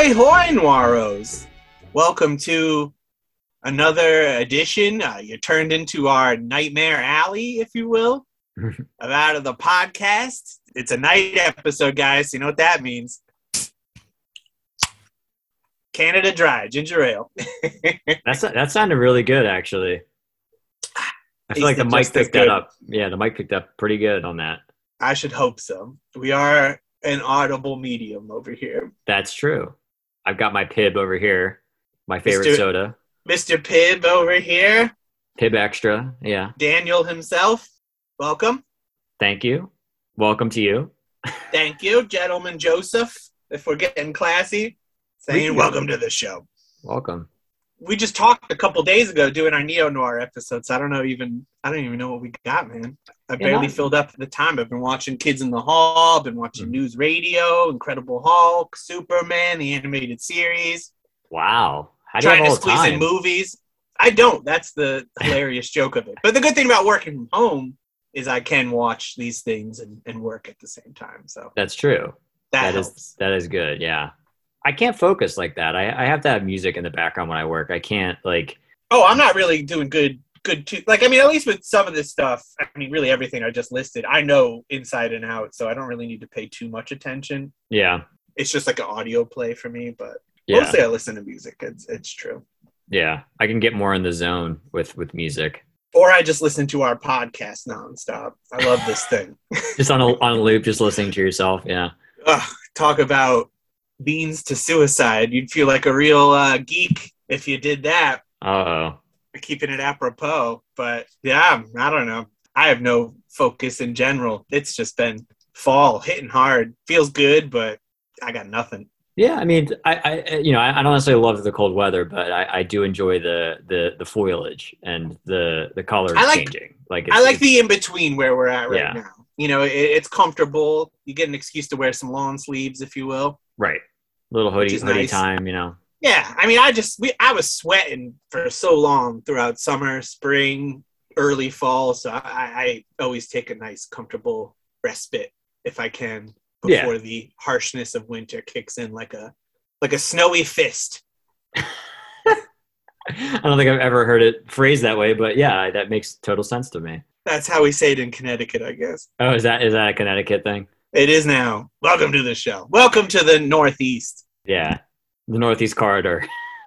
Ahoy, hoy, Noiros! Welcome to another edition. Uh, you turned into our nightmare alley, if you will, of out of the podcast. It's a night episode, guys. You know what that means? Canada Dry ginger ale. That's that sounded really good, actually. I feel like the mic picked that up. Yeah, the mic picked up pretty good on that. I should hope so. We are an audible medium over here. That's true. I've got my Pibb over here, my favorite Mr. soda. Mr. Pibb over here, Pibb Xtra. Yeah. Daniel himself. Welcome. Thank you. Welcome to you. Thank you, gentleman Joseph. If we're getting classy, saying welcome to the show. Welcome. We just talked a couple days ago doing our neo noir episodes. so I don't know even I don't even know what we got, man. I barely no. filled up the time. I've been watching Kids in the Hall, I've been watching Mhm. News Radio, Incredible Hulk, Superman, the animated series, Wow. How do you trying have to all the squeeze in movies. I don't. That's the hilarious joke of it. But the good thing about working from home is I can watch these things and, and work at the same time. So That's true. that, That is helps. that is good. Yeah. I can't focus like that. I, I have to have music in the background when I work. I can't like Oh, I'm not really doing good. Good too. Like I mean, at least with some of this stuff, I mean, really everything I just listed, I know inside and out, so I don't really need to pay too much attention. yeah. It's just like an audio play for me, but Yeah. mostly I listen to music. It's it's true. Yeah. I can get more in the zone with with music. Or I just listen to our podcast nonstop. I love this thing. Just on a on a loop, just listening to yourself. Yeah. Ugh, talk about beans to suicide. You'd feel like a real uh, geek if you did that. Uh oh. Keeping it apropos, but yeah, I don't know. I have no focus in general. It's just been fall hitting hard. Feels good, but I got nothing. Yeah, I mean, I, I you know, I, I don't necessarily love the cold weather, but I, I do enjoy the, the the foliage and the the colors I like- changing. Like I like the in between where we're at right Yeah. now. You know, it, it's comfortable. You get an excuse to wear some long sleeves, if you will. right little hoodie hoodie nice. time. You know, Yeah, I mean, I just we I was sweating for so long throughout summer, spring, early fall. So I, I always take a nice, comfortable respite if I can Yeah. before the harshness of winter kicks in like a like a snowy fist. I don't think I've ever heard it phrased that way, but yeah, that makes total sense to me. That's how we say it in Connecticut, I guess. Oh, is that is that a Connecticut thing? It is now. Welcome to the show. Welcome to the Northeast. Yeah, the Northeast Corridor.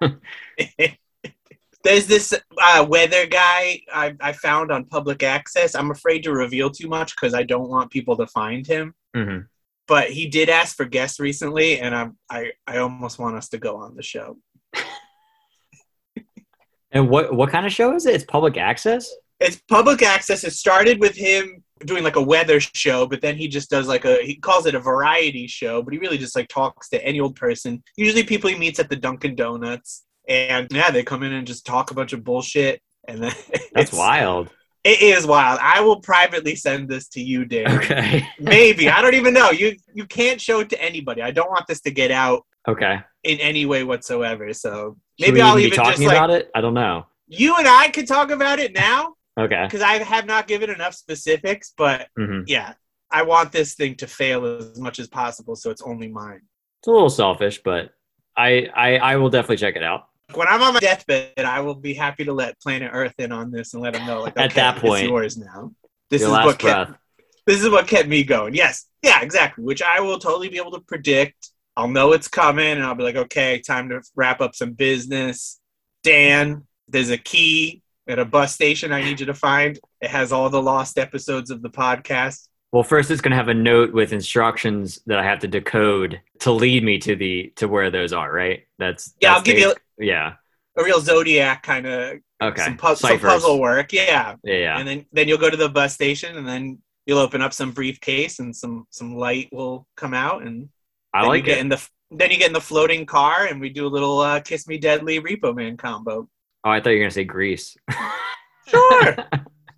There's this uh, weather guy I, I found on public access. I'm afraid to reveal too much because I don't want people to find him. hmm but he did ask for guests recently, and I'm, I I almost want us to go on the show. And what what kind of show is it? It's public access. It's public access. It started with him doing like a weather show, but then he just does like a he calls it a variety show, but he really just like talks to any old person. Usually people he meets at the Dunkin' Donuts, and yeah, they come in and just talk a bunch of bullshit, and then That's wild. It is wild. I will privately send this to you, Dan. Okay. Maybe I don't even know. You you can't show it to anybody. I don't want this to get out Okay. in any way whatsoever. So maybe I'll even even be just talking like about it. I don't know. you and I could talk about it now Okay. because I have not given enough specifics. But hmm yeah, I want this thing to fail as much as possible, so it's only mine. It's a little selfish, but I, I I will definitely check it out. When I'm on my deathbed, I will be happy to let Planet Earth in on this and let them know, like, At okay, that it's yours now. This is what breath. kept this is what kept me going. Yes, yeah, exactly. Which I will totally be able to predict. I'll know it's coming, and I'll be like, okay, time to wrap up some business. Dan, there's a key at a bus station I need you to find. It has all the lost episodes of the podcast. Well, first it's going to have a note with instructions that I have to decode to lead me to the to where those are. Right? That's Yeah, I'll give you Yeah. a real zodiac kind of Okay. some, pu- some puzzle work. Yeah, Yeah. Yeah. and then then you'll go to the bus station, and then you'll open up some briefcase, and some some light will come out, and I then like you get it. in the then you get in the floating car, and we do a little uh, "Kiss Me Deadly" Repo Man combo. Oh, I thought you were going to say Greece. Sure,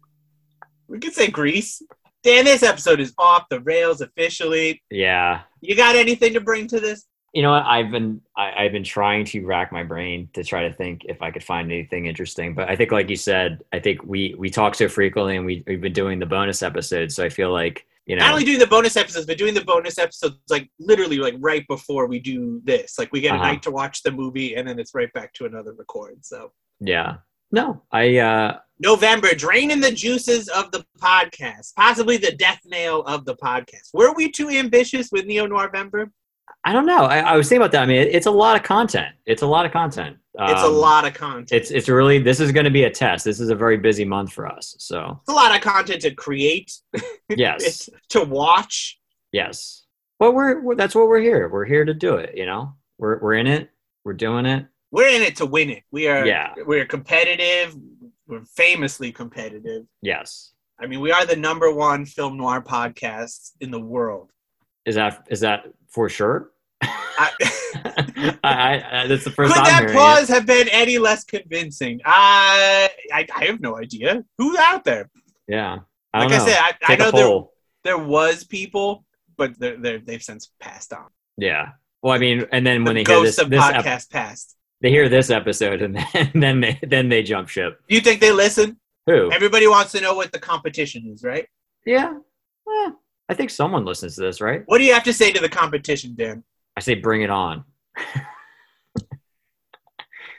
we could say Greece. Dan, this episode is off the rails officially. yeah. You got anything to bring to this? You know what? I've been I, I've been trying to rack my brain to try to think if I could find anything interesting. But I think, like you said, I think we we talk so frequently, and we we've been doing the bonus episodes. So I feel like You know, Not only doing the bonus episodes, but doing the bonus episodes like literally like right before we do this. Like we get Uh-huh. a night to watch the movie, and then it's right back to another record. So yeah. No, I uh, November, draining the juices of the podcast, possibly the death nail of the podcast. Were we too ambitious with Neo November? I don't know. I, I was thinking about that. I mean, it, it's a lot of content. It's a lot of content. It's a Um, lot of content. It's it's really this is going to be a test. This is a very busy month for us. So It's a lot of content to create, yes, to watch. yes. But we're, we're that's what we're here. We're here to do it. You know, we're we're in it. We're doing it. We're in it to win it. We are. Yeah. We're competitive. We're famously competitive. Yes. I mean, we are the number one film noir podcast in the world. Is that is that for sure? I, I, I, that's the first could I'm that pause have been any less convincing? I, I, I have no idea. Who's out there? Yeah. I Like don't I said, I, I know there, poll. there was people, but they're, they're, they've since passed on. Yeah. Well, I mean, and then when the they hear this, of this ep- podcast passed. They hear this episode, and then, then they then they jump ship. You think they listen? Who? Everybody wants to know what the competition is, right? Yeah. Eh, I think someone listens to this, right? What do you have to say to the competition, Dan? I say bring it on.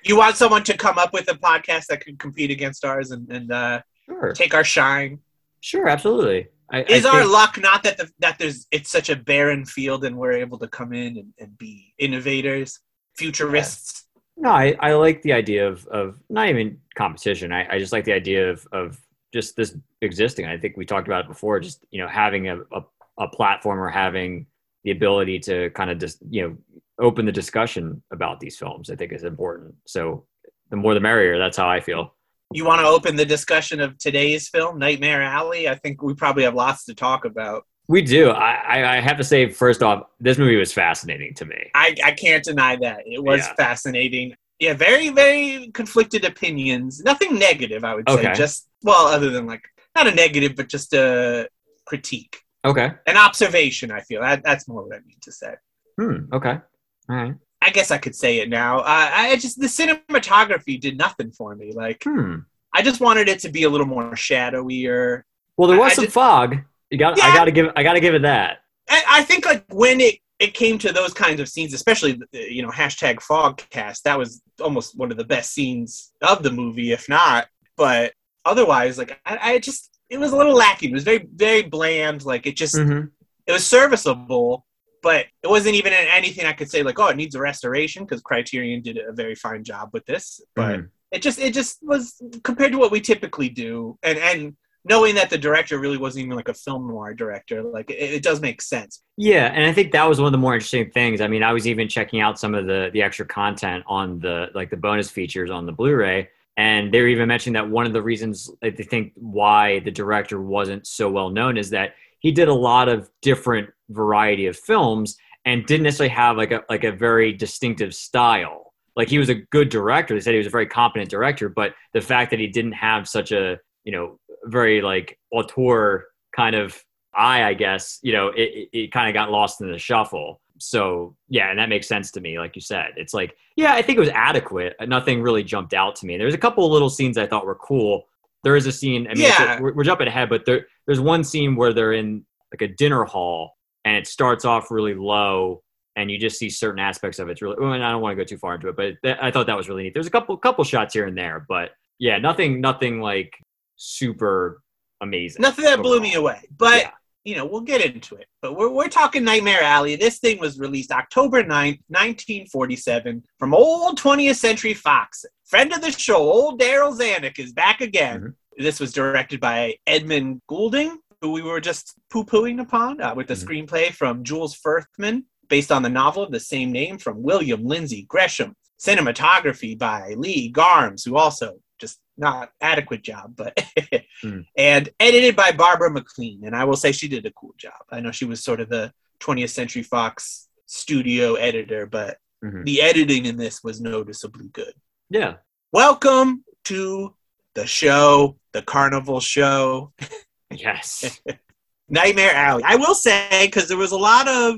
You want someone to come up with a podcast that can compete against ours and, and uh, Sure. take our shine? Sure, absolutely. I, Is I our think- luck not that the, that there's it's such a barren field and we're able to come in and, and be innovators, futurists? No, I, I like the idea of, of not even competition. I, I just like the idea of, of just this existing. I think we talked about it before, just, you know, having a, a, a platform or having the ability to kind of just, you know, open the discussion about these films, I think is important. So the more the merrier. That's how I feel. You want to open the discussion of today's film, Nightmare Alley? I think we probably have lots to talk about. We do. I, I, I have to say, first off, this movie was fascinating to me. I, I can't deny that. It was Yeah. fascinating. Yeah, very, very conflicted opinions. Nothing negative, I would say. Okay. Just, well, other than like, not a negative, but just a critique. Okay. An observation, I feel. That, that's more what I mean to say. Hmm. Okay. All right. I guess I could say it now. Uh, I just, the cinematography did nothing for me. Like, Hmm. I just wanted it to be a little more shadowier. Well, there was I some just- fog. You got. I got to give. I got to give it that. I, I think like when it it came to those kinds of scenes, especially you know hashtag fogcast, that was almost one of the best scenes of the movie, if not. But otherwise, like I, I just it was a little lacking. It was very very bland. Like it just Mhm. it was serviceable, but it wasn't even anything I could say like oh it needs a restoration because Criterion did a very fine job with this. But Mhm. it just it just was compared to what we typically do, and and knowing that the director really wasn't even like a film noir director, like it, it does make sense. Yeah, and I think that was one of the more interesting things. I mean, I was even checking out some of the the extra content on the like the bonus features on the Blu-ray, and they were even mentioning that one of the reasons they think why the director wasn't so well known is that he did a lot of different variety of films and didn't necessarily have like a like a very distinctive style. Like he was a good director. They said he was a very competent director, but the fact that he didn't have such a you know very like auteur kind of eye, I guess, you know, it, it, it kind of got lost in the shuffle. So yeah, and that makes sense to me. Like you said, it's like, yeah, I think it was adequate. Nothing really jumped out to me. There's a couple of little scenes I thought were cool. There is a scene. I mean, Yeah. we're, we're jumping ahead, but there, there's one scene where they're in like a dinner hall, and it starts off really low, and you just see certain aspects of it. It's really. Well, and I don't want to go too far into it, but that, I thought that was really neat. There's a couple couple shots here and there, but yeah, nothing nothing like super amazing. Nothing that blew me away, but Yeah. you know, we'll get into it. But we're, we're talking Nightmare Alley. This thing was released October 9th, 1947, from old 20th Century Fox. Friend of the show, old Darryl Zanuck is back again. Mm-hmm. This was directed by Edmund Goulding, who we were just poo pooing upon, uh, with a Mhm. screenplay from Jules Furthman, based on the novel of the same name from William Lindsay Gresham. Cinematography by Lee Garmes, who also not adequate job, but Mm. and edited by Barbara McLean. And I will say she did a cool job. I know she was sort of the 20th Century Fox studio editor, but Mhm. the editing in this was noticeably good. Yeah. Welcome to the show, the Carnival Show, Yes. Nightmare Alley. I will say, because there was a lot of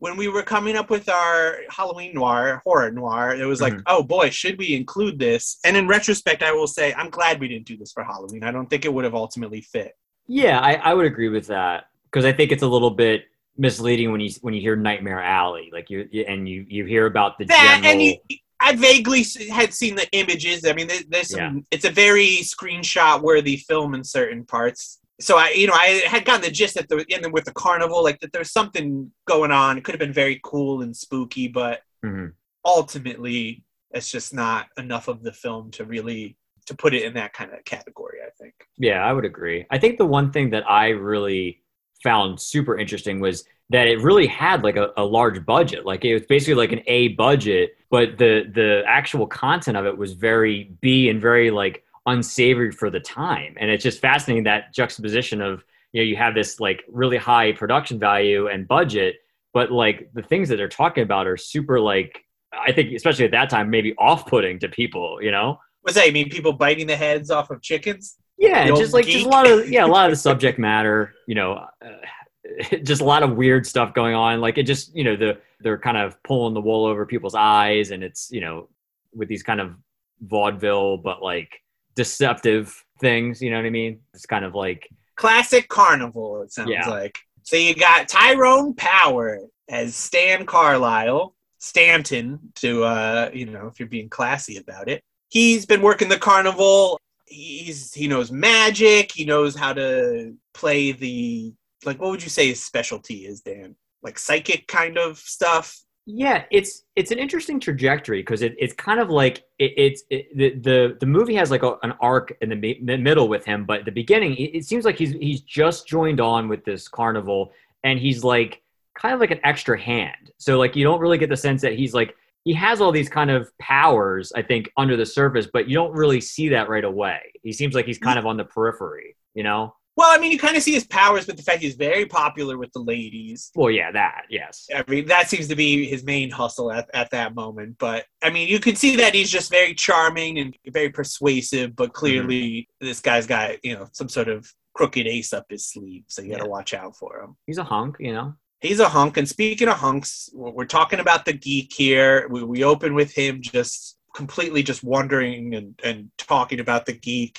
when we were coming up with our Halloween noir, horror noir, it was like, Mhm. oh boy, should we include this? And in retrospect, I will say, I'm glad we didn't do this for Halloween. I don't think it would have ultimately fit. Yeah, I, I would agree with that. because I think it's a little bit misleading when you when you hear Nightmare Alley, like you and you you hear about the that general. and you, I vaguely had seen the images. I mean, there, there's some. It's a very screenshot worthy film in certain parts. So I, you know, I had gotten the gist that the and then with the carnival, like that there's something going on. It could have been very cool and spooky, but Mhm. ultimately, it's just not enough of the film to really to put it in that kind of category. I think. Yeah, I would agree. I think the one thing that I really found super interesting was that it really had like a, a large budget. Like it was basically like an A budget, but the the actual content of it was very B and very like unsavory for the time. And it's just fascinating that juxtaposition of you know you have this like really high production value and budget, but like the things that they're talking about are super like I think especially at that time maybe off putting to people. You know. What's that? You mean people biting the heads off of chickens? Yeah, The just like just a lot of yeah, a lot of the subject matter, you know, uh, just a lot of weird stuff going on. Like it just, you know, the they're kind of pulling the wool over people's eyes, and it's you know, with these kind of vaudeville but like deceptive things. You know what I mean? It's kind of like classic carnival it sounds Yeah. like so you got tyrone power as stan carlisle stanton to uh you know if you're being classy about it he's been working the carnival he's he knows magic he knows how to play the like what would you say his specialty is dan like psychic kind of stuff Yeah, it's it's an interesting trajectory because it, it's kind of like it, it's it, the, the the movie has like a, an arc in the, mi- the middle with him, but at the beginning it, it seems like he's he's just joined on with this carnival, and he's like kind of like an extra hand. So like you don't really get the sense that he's like he has all these kind of powers, I think, under the surface, but you don't really see that right away. He seems like he's kind of on the periphery, you know. Well i mean you kind of see his powers but the fact he's very popular with the ladies Well, yeah, that yes, I mean, that seems to be his main hustle at, at that moment. But I mean, you can see that he's just very charming and very persuasive, but clearly mm-hmm. this guy's got, you know, some sort of crooked ace up his sleeve. So you got to Yeah. watch out for him. he's a hunk, you know. He's a hunk. And speaking of hunks, we're we're talking about the geek here. We, we open with him just completely just wondering and, and talking about the geek.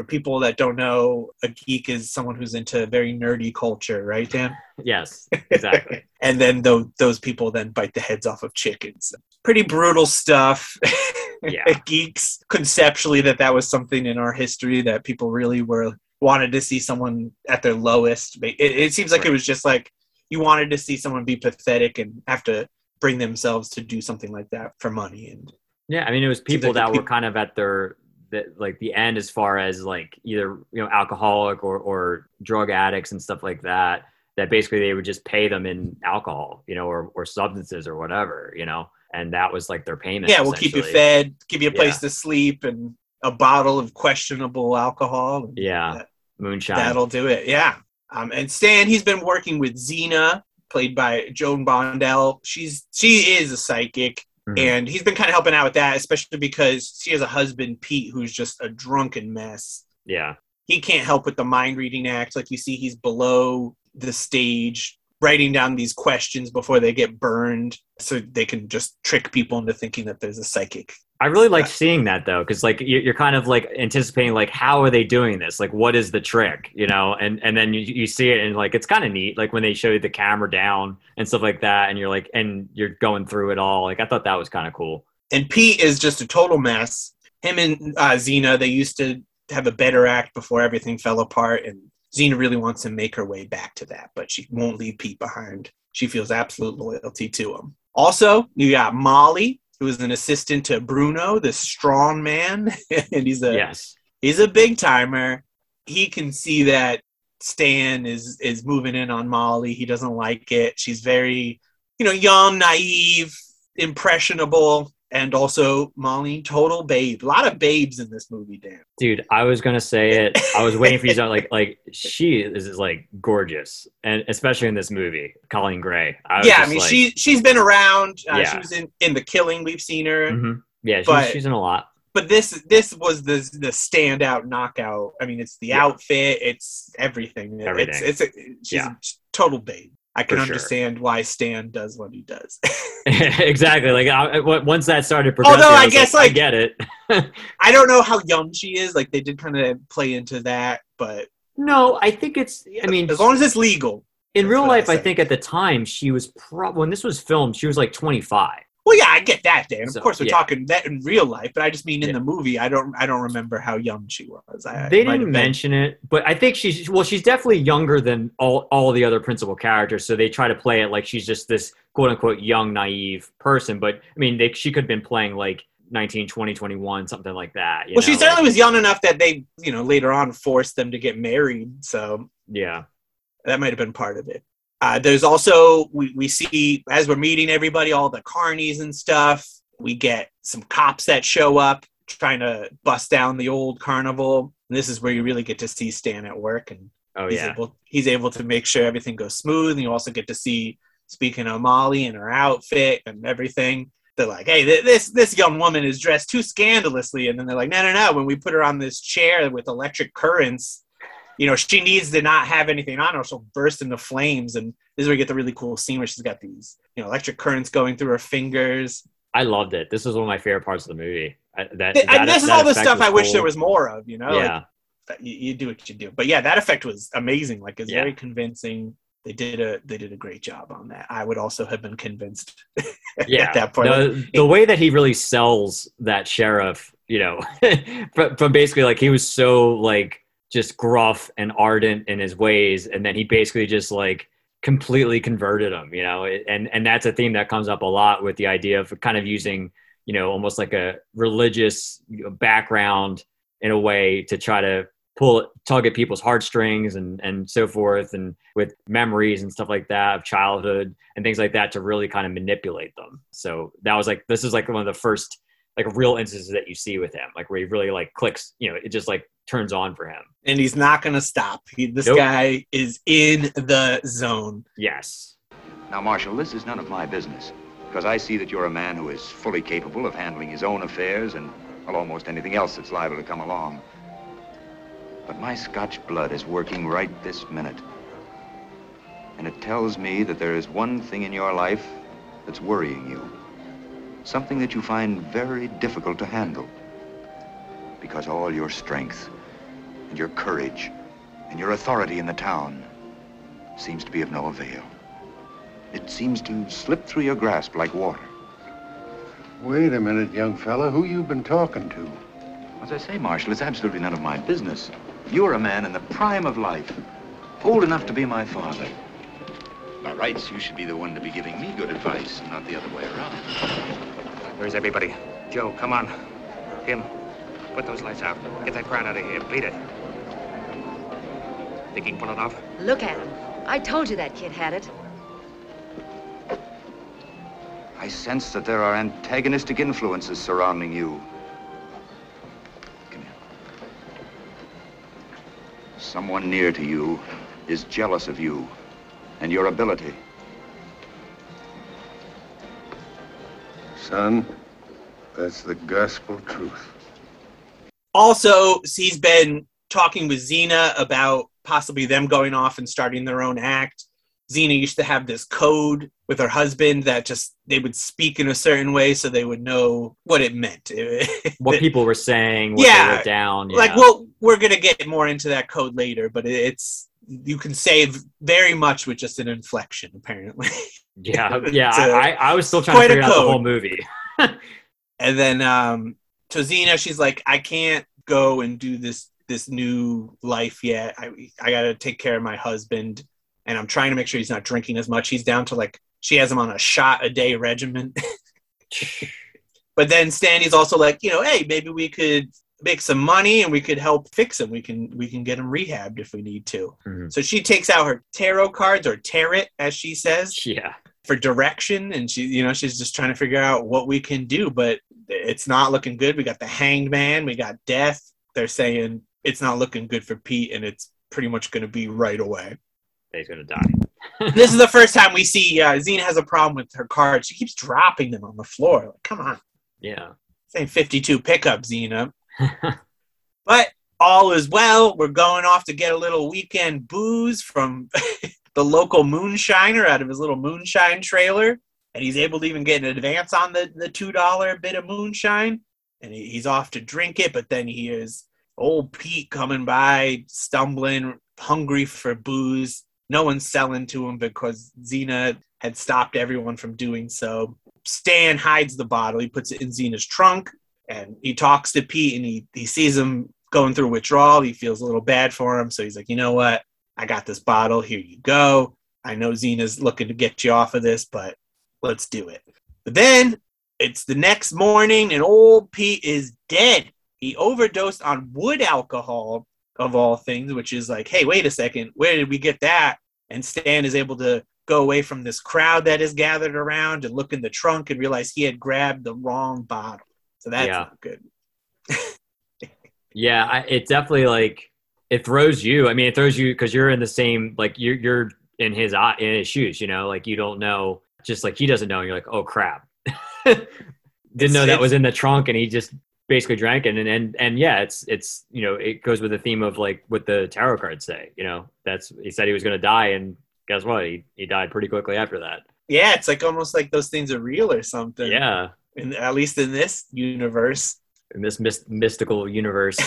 For people that don't know, a geek is someone who's into very nerdy culture, right, Dan? Yes, exactly. and then those those people then bite the heads off of chickens. Pretty brutal stuff. Yeah. Geeks conceptually that that was something in our history that people really were wanted to see someone at their lowest. It, it seems like it was just like you wanted to see someone be pathetic and have to bring themselves to do something like that for money and Yeah, I mean, it was people like that were kind of at their the, like the end as far as like either you know alcoholic or or drug addicts and stuff like that. That basically they would just pay them in alcohol, you know, or or substances or whatever, you know, and that was like their payment. yeah, we'll keep you fed, give you a place Yeah. to sleep, and a bottle of questionable alcohol. Yeah, that- moonshine. That'll do it. Yeah. Um, and Stan, he's been working with Zeena, played by Joan Blondell. She's she is a psychic, Mhm. and he's been kind of helping out with that, especially because she has a husband, Pete, who's just a drunken mess. yeah, He can't help with the mind reading act. Like you see, he's below the stage, writing down these questions before they get burned, so they can just trick people into thinking that there's a psychic. I really like seeing that though, because like you- you're kind of like anticipating like how are they doing this? Like what is the trick? You know, and and then you, you see it and like it's kind of neat. Like when they show you the camera down and stuff like that, and you're like and you're going through it all. Like I thought that was kind of cool. and Pete is just a total mess. Him and uh, Zeena, they used to have a better act before everything fell apart, and Zeena really wants to make her way back to that, but she won't leave Pete behind. She feels absolute loyalty to him. Also, you got Molly, who is an assistant to Bruno, the strong man, and he's a yes. he's a big timer. He can see that Stan is is moving in on Molly. He doesn't like it. She's very, you know, young, naive, impressionable, and also Molly, total babe. A lot of babes in this movie, Dan. Dude, I was gonna say it. I was waiting for you to like like she is, is like gorgeous, and especially in this movie, Coleen Gray. I Yeah, I mean, like, she she's been around. Uh, She was in in the Killing. We've seen her, mhm. yeah, she's, but- she's in a lot. but this this was the the standout knockout. I mean, it's the Yeah. outfit, it's everything. Everything. It's it's a, she's Yeah. a total babe. I can sure. understand why Stan does what he does. exactly. Like I, I- once that started progressing, Although I was guess, I like- get it. I don't know how young she is. Like they did kind of play into that, but no, I think it's. I mean, as long as it's legal, In real what I life, I, think at the time she was pro- when this was filmed, she was like 25. Well, yeah, I get that, Dan. Of So, course, we're yeah. talking that in real life, but I just mean in Yeah. the movie. I don't. I don't remember how young she was. I, they it might have didn't mention it, but I think she's well, she's definitely younger than all all the other principal characters. So they try to play it like she's just this quote unquote young, naive person. But I mean, they, she could have been playing like 19, 20, 21, something like that. you Well, she certainly like- was young enough that they, you know, later on forced them to get married. So yeah, that might have been part of it. Uh, there's also we, we see as we're meeting everybody, all the carnies and stuff. We get some cops that show up trying to bust down the old carnival. And this is where you really get to see Stan at work, and oh he's yeah, able he's able to make sure everything goes smooth. And you also get to see, speaking of Molly and her outfit and everything. They're like, "Hey, th- this this young woman is dressed too scandalously," and then they're like, "No, no, no! When we put her on this chair with electric currents, you know, she needs to not have anything on her. She'll burst into flames." And this is where you get the really cool scene where she's got these, you know, electric currents going through her fingers. I loved it. This was one of my favorite parts of the movie. I, that, Th- that- and this is all the stuff I wish there was more of. You know, Yeah, that- you, you do what you do. But yeah, that effect was amazing. Like it's Yeah. very convincing. They did a they did a great job on that. I would also have been convinced yeah. at that point. The, the way that he really sells that sheriff, you know, from, from basically like he was so like just gruff and ardent in his ways, and then he basically just like completely converted him, you know, and and that's a theme that comes up a lot with the idea of kind of using, you know, almost like a religious background in a way to try to pull tug at people's heartstrings and and so forth and with memories and stuff like that of childhood and things like that to really kind of manipulate them. So that was like this is like one of the first like real instances that you see with him like where he really like clicks you know it just like turns on for him and he's not going to stop. He, this Nope. guy is in the zone. yes Now, Marshal, this is none of my business, because I see that you're a man who is fully capable of handling his own affairs and, well, almost anything else that's liable to come along. But my Scotch blood is working right this minute. And it tells me that there is one thing in your life that's worrying you. Something that you find very difficult to handle. Because all your strength and your courage and your authority in the town seems to be of no avail. It seems to slip through your grasp like water. Wait a minute, young fella. Who you been talking to? As I say, Marshal, it's absolutely none of my business. You're a man in the prime of life, old enough to be my father. By rights, you should be the one to be giving me good advice, not the other way around. Where's everybody? Joe, come on. Tim, put those lights out. Get that crowd out of here. Beat it. Think he can pull it off? Look at him. I told you that kid had it. I sense that there are antagonistic influences surrounding you. Come here. Someone near to you is jealous of you and your ability. Son, that's the gospel truth. Also, he's been talking with Zeena about possibly them going off and starting their own act. Zeena used to have this code with her husband that just they would speak in a certain way so they would know what it meant. what people were saying what Yeah, they wrote down like well we're gonna get more into that code later but it's you can say very much with just an inflection apparently. Yeah yeah I a- I, I was still trying to figure out the whole movie. And then um to Zeena she's like i can't go and do this this new life yet. I i gotta take care of my husband and i'm trying to make sure he's not drinking as much. He's down to like she has him on a shot a day regimen. But then Stanley's also like, you know, hey, maybe we could make some money and we could help fix him. We can we can get him rehabbed if we need to. Mhm. So she takes out her tarot cards or tarot, as she says, yeah for direction, and she, you know, she's just trying to figure out what we can do. But it's not looking good. We got the Hanged Man, we got Death. They're saying it's not looking good for Pete, and it's pretty much going to be right away. he's gonna die this is the first time we see uh, Zeena has a problem with her cards. She keeps dropping them on the floor. Like, come on. yeah Saying 52 pickup, Zeena. But all is well. We're going off to get a little weekend booze from the local moonshiner out of his little moonshine trailer. And he's able to even get an advance on the, the $2 bit of moonshine. And he, he's off to drink it. But then he hears old Pete coming by, stumbling, hungry for booze. No one's selling to him because Zeena had stopped everyone from doing so. Stan hides the bottle. He puts it in Zeena's trunk and he talks to Pete and he, he sees him going through withdrawal. He feels a little bad for him. So he's like, you know what? I got this bottle. Here you go. I know Zeena's looking to get you off of this, but let's do it. But then it's the next morning and old Pete is dead. He overdosed on wood alcohol, of all things, which is like, hey, wait a second, where did we get that? And Stan is able to go away from this crowd that is gathered around and look in the trunk and realize he had grabbed the wrong bottle. So that's Yeah. good. Yeah, I, it definitely like it throws you. I mean, it throws you because you're in the same like you're you're in his eye in his shoes. You know, like you don't know, just like he doesn't know. And you're like, oh crap, didn't know that was in the trunk, and he just basically drank it. And and and yeah, it's it's you know it goes with the theme of like what the tarot cards say. You know, that's he said he was going to die, and guess what? He he died pretty quickly after that. Yeah, it's like almost like those things are real or something. Yeah, In, at least in this universe. in this mys- mystical universe.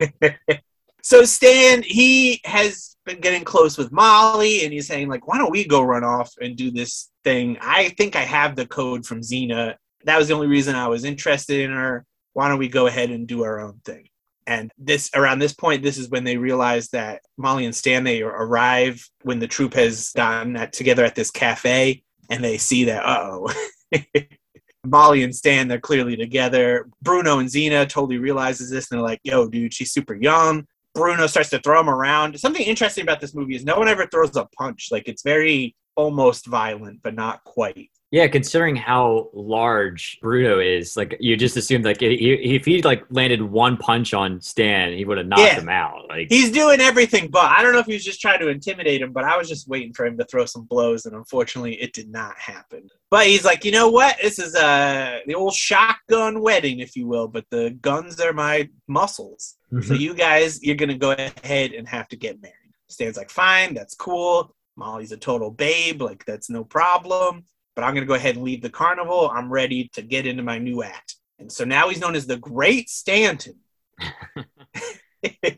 So Stan, he has been getting close with Molly, and he's saying like, "Why don't we go run off and do this thing? I think I have the code from Zeena. That was the only reason I was interested in her. Why don't we go ahead and do our own thing?" And this around this point, this is when they realize that Molly and Stan they arrive when the troop has gotten at, together at this cafe, and they see that, uh oh. Molly and Stan, they're clearly together. Bruno and Zeena totally realizes this, and they're like, "Yo, dude, she's super young." Bruno starts to throw him around. Something interesting about this movie is no one ever throws a punch. Like it's very almost violent, but not quite. Yeah, considering how large Bruno is, like you just assumed like if he like landed one punch on Stan, he would have knocked Yeah. him out. Like He's doing everything, but I don't know if he was just trying to intimidate him. But I was just waiting for him to throw some blows, and unfortunately, it did not happen. But he's like, you know what? This is uh, the old shotgun wedding, if you will. But the guns are my muscles. So you guys, you're gonna go ahead and have to get married. Stan's like, fine, that's cool. Molly's a total babe, like that's no problem. But I'm gonna go ahead and leave the carnival. I'm ready to get into my new act. And so now he's known as the Great Stanton.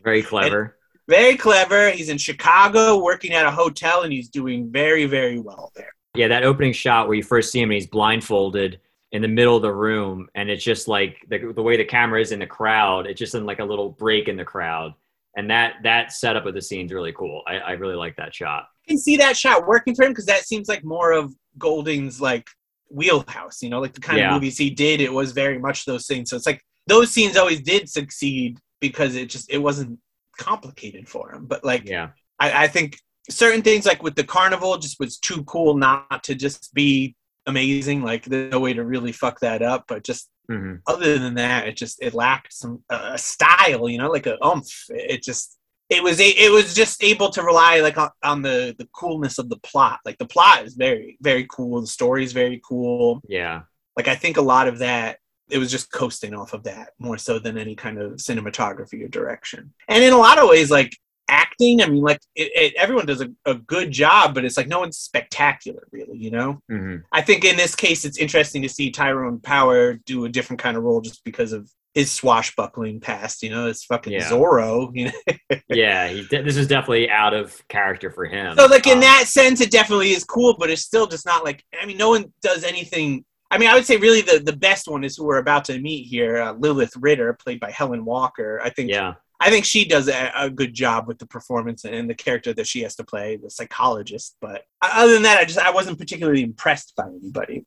very clever. very clever. He's in Chicago working at a hotel and he's doing very, very well there. Yeah, that opening shot where you first see him and he's blindfolded in the middle of the room, and it's just like the, the way the camera is in the crowd. It's just in like a little break in the crowd, and that that setup of the scene's really cool. I, I really like that shot. I can see that shot working for him because that seems like more of Goulding's like wheelhouse, you know, like the kind Yeah. of movies he did. It was very much those things. So it's like those scenes always did succeed because it just it wasn't complicated for him. But like Yeah, I, I think certain things like with the carnival just was too cool not to just be amazing. Like there's no way to really fuck that up. But just hmm other than that, it just it lacked some uh, style, you know, like a oomph. It just it was a, it was just able to rely like on, on the the coolness of the plot. Like the plot is very very cool. The story is very cool. yeah, Like I think a lot of that it was just coasting off of that more so than any kind of cinematography or direction. And in a lot of ways, like acting, I mean, like it, it, everyone does a, a good job, but it's like no one's spectacular, really. You know. hmm I think in this case, it's interesting to see Tyrone Power do a different kind of role just because of his swashbuckling past. You know, it's fucking Yeah. Zorro. You know, yeah. He, this is definitely out of character for him. so like in Um, that sense, it definitely is cool, but it's still just not like. I mean, no one does anything. I mean, I would say really the the best one is who we're about to meet here, uh, Lilith Ritter, played by Helen Walker. I think. yeah, I think she does a, a good job with the performance and the character that she has to play, the psychologist. But other than that, I just I wasn't particularly impressed by anybody.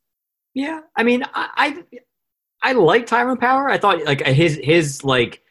Yeah, I mean, I, I I like Tyrone Power. I thought like his his like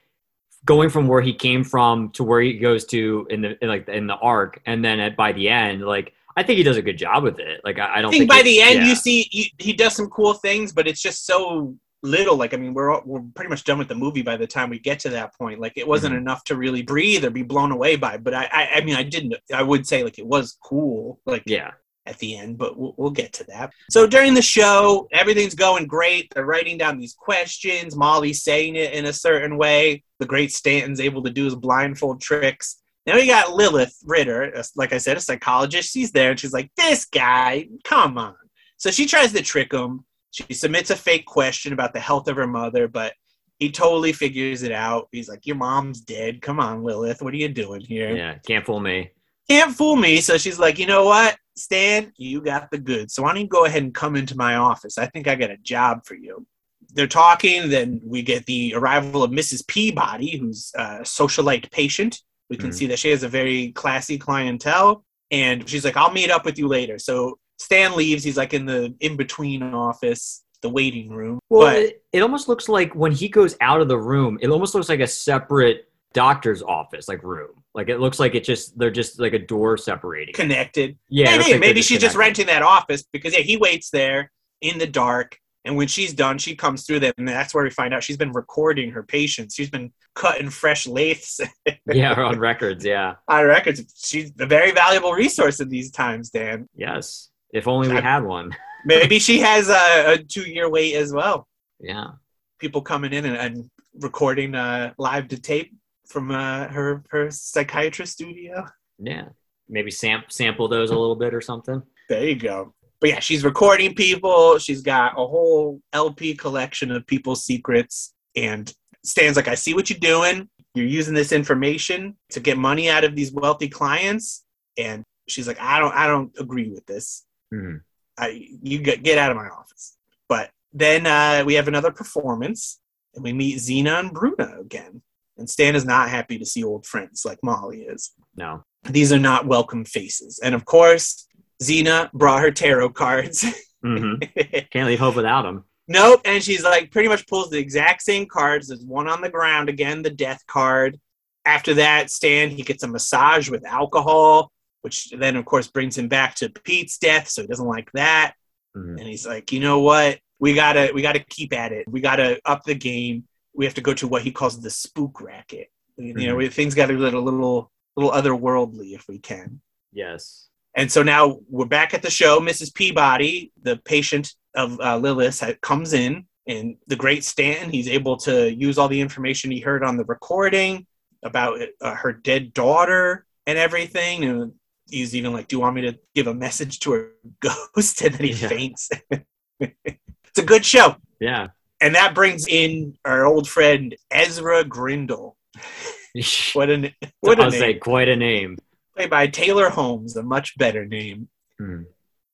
going from where he came from to where he goes to in the in like in the arc, and then at, by the end, like I think he does a good job with it. Like I, I I don't think, think by the end yeah. you see he, he does some cool things, but it's just so little. Like I mean, we're all, we're pretty much done with the movie by the time we get to that point. Like it wasn't Mhm. enough to really breathe or be blown away by. But I, I I mean I didn't. I would say like it was cool. Like yeah, at the end, but we'll, we'll get to that. So during the show, everything's going great. They're writing down these questions. Molly's saying it in a certain way. The great Stanton's able to do his blindfold tricks. Now we got Lilith Ritter, like I said, a psychologist. She's there and she's like, This guy, come on. So she tries to trick him. She submits a fake question about the health of her mother, but he totally figures it out. He's like, Your mom's dead. Come on, Lilith. What are you doing here? yeah, can't fool me. can't fool me. So she's like, you know what, Stan, you got the goods. So why don't you go ahead and come into my office? I think I got a job for you. They're talking. Then we get the arrival of Mrs. Peabody, who's a socialite patient. We can Mhm. see that she has a very classy clientele. And she's like, I'll meet up with you later. So Stan leaves. He's like in the in between office, the waiting room. Well, but it, it almost looks like when he goes out of the room, it almost looks like a separate doctor's office, like room. Like it looks like it just they're just like a door separating. connected. yeah, hey, like maybe she's just renting that office because yeah, he waits there in the dark. And when she's done, she comes through them, and that's where we find out she's been recording her patients. She's been cutting fresh lathes Yeah, on records. Yeah. on records. She's a very valuable resource in these times, Dan. Yes. If only we had one. Maybe she has a, a two-year wait as well. Yeah. People coming in and, and recording uh, live to tape from uh, her her psychiatrist studio. Yeah. Maybe sam- sample those a little bit or something. There you go. But yeah, she's recording people. She's got a whole LP collection of people's secrets. And Stan's like, I see what you're doing. You're using this information to get money out of these wealthy clients. And she's like, I don't, I don't agree with this. Mhm. I, you get, get out of my office. But then uh, we have another performance, and we meet Zeena and Bruna again. And Stan is not happy to see old friends like Molly is No. these are not welcome faces. And of course, Zeena brought her tarot cards. hmm Can't leave hope without them. nope. And she's like, pretty much pulls the exact same cards. There's one on the ground again, the death card. After that, Stan, he gets a massage with alcohol, which then, of course, brings him back to Pete's death. So he doesn't like that. Mhm. And he's like, you know what? We gotta, we gotta keep at it. We gotta up the game. We have to go to what he calls the spook racket. You know, Mhm. things got to get a little, little otherworldly if we can. Yes. And so now we're back at the show. Mrs. Peabody, the patient of uh, Lilith, comes in, and the great Stan, he's able to use all the information he heard on the recording about uh, her dead daughter and everything. And he's even like, Do you want me to give a message to her ghost? And then he Yeah. faints. it's a good show. Yeah. And that brings in our old friend Ezra Grindle. What an what I a was name. say quite a name. played by Taylor Holmes, a much better name. Hmm.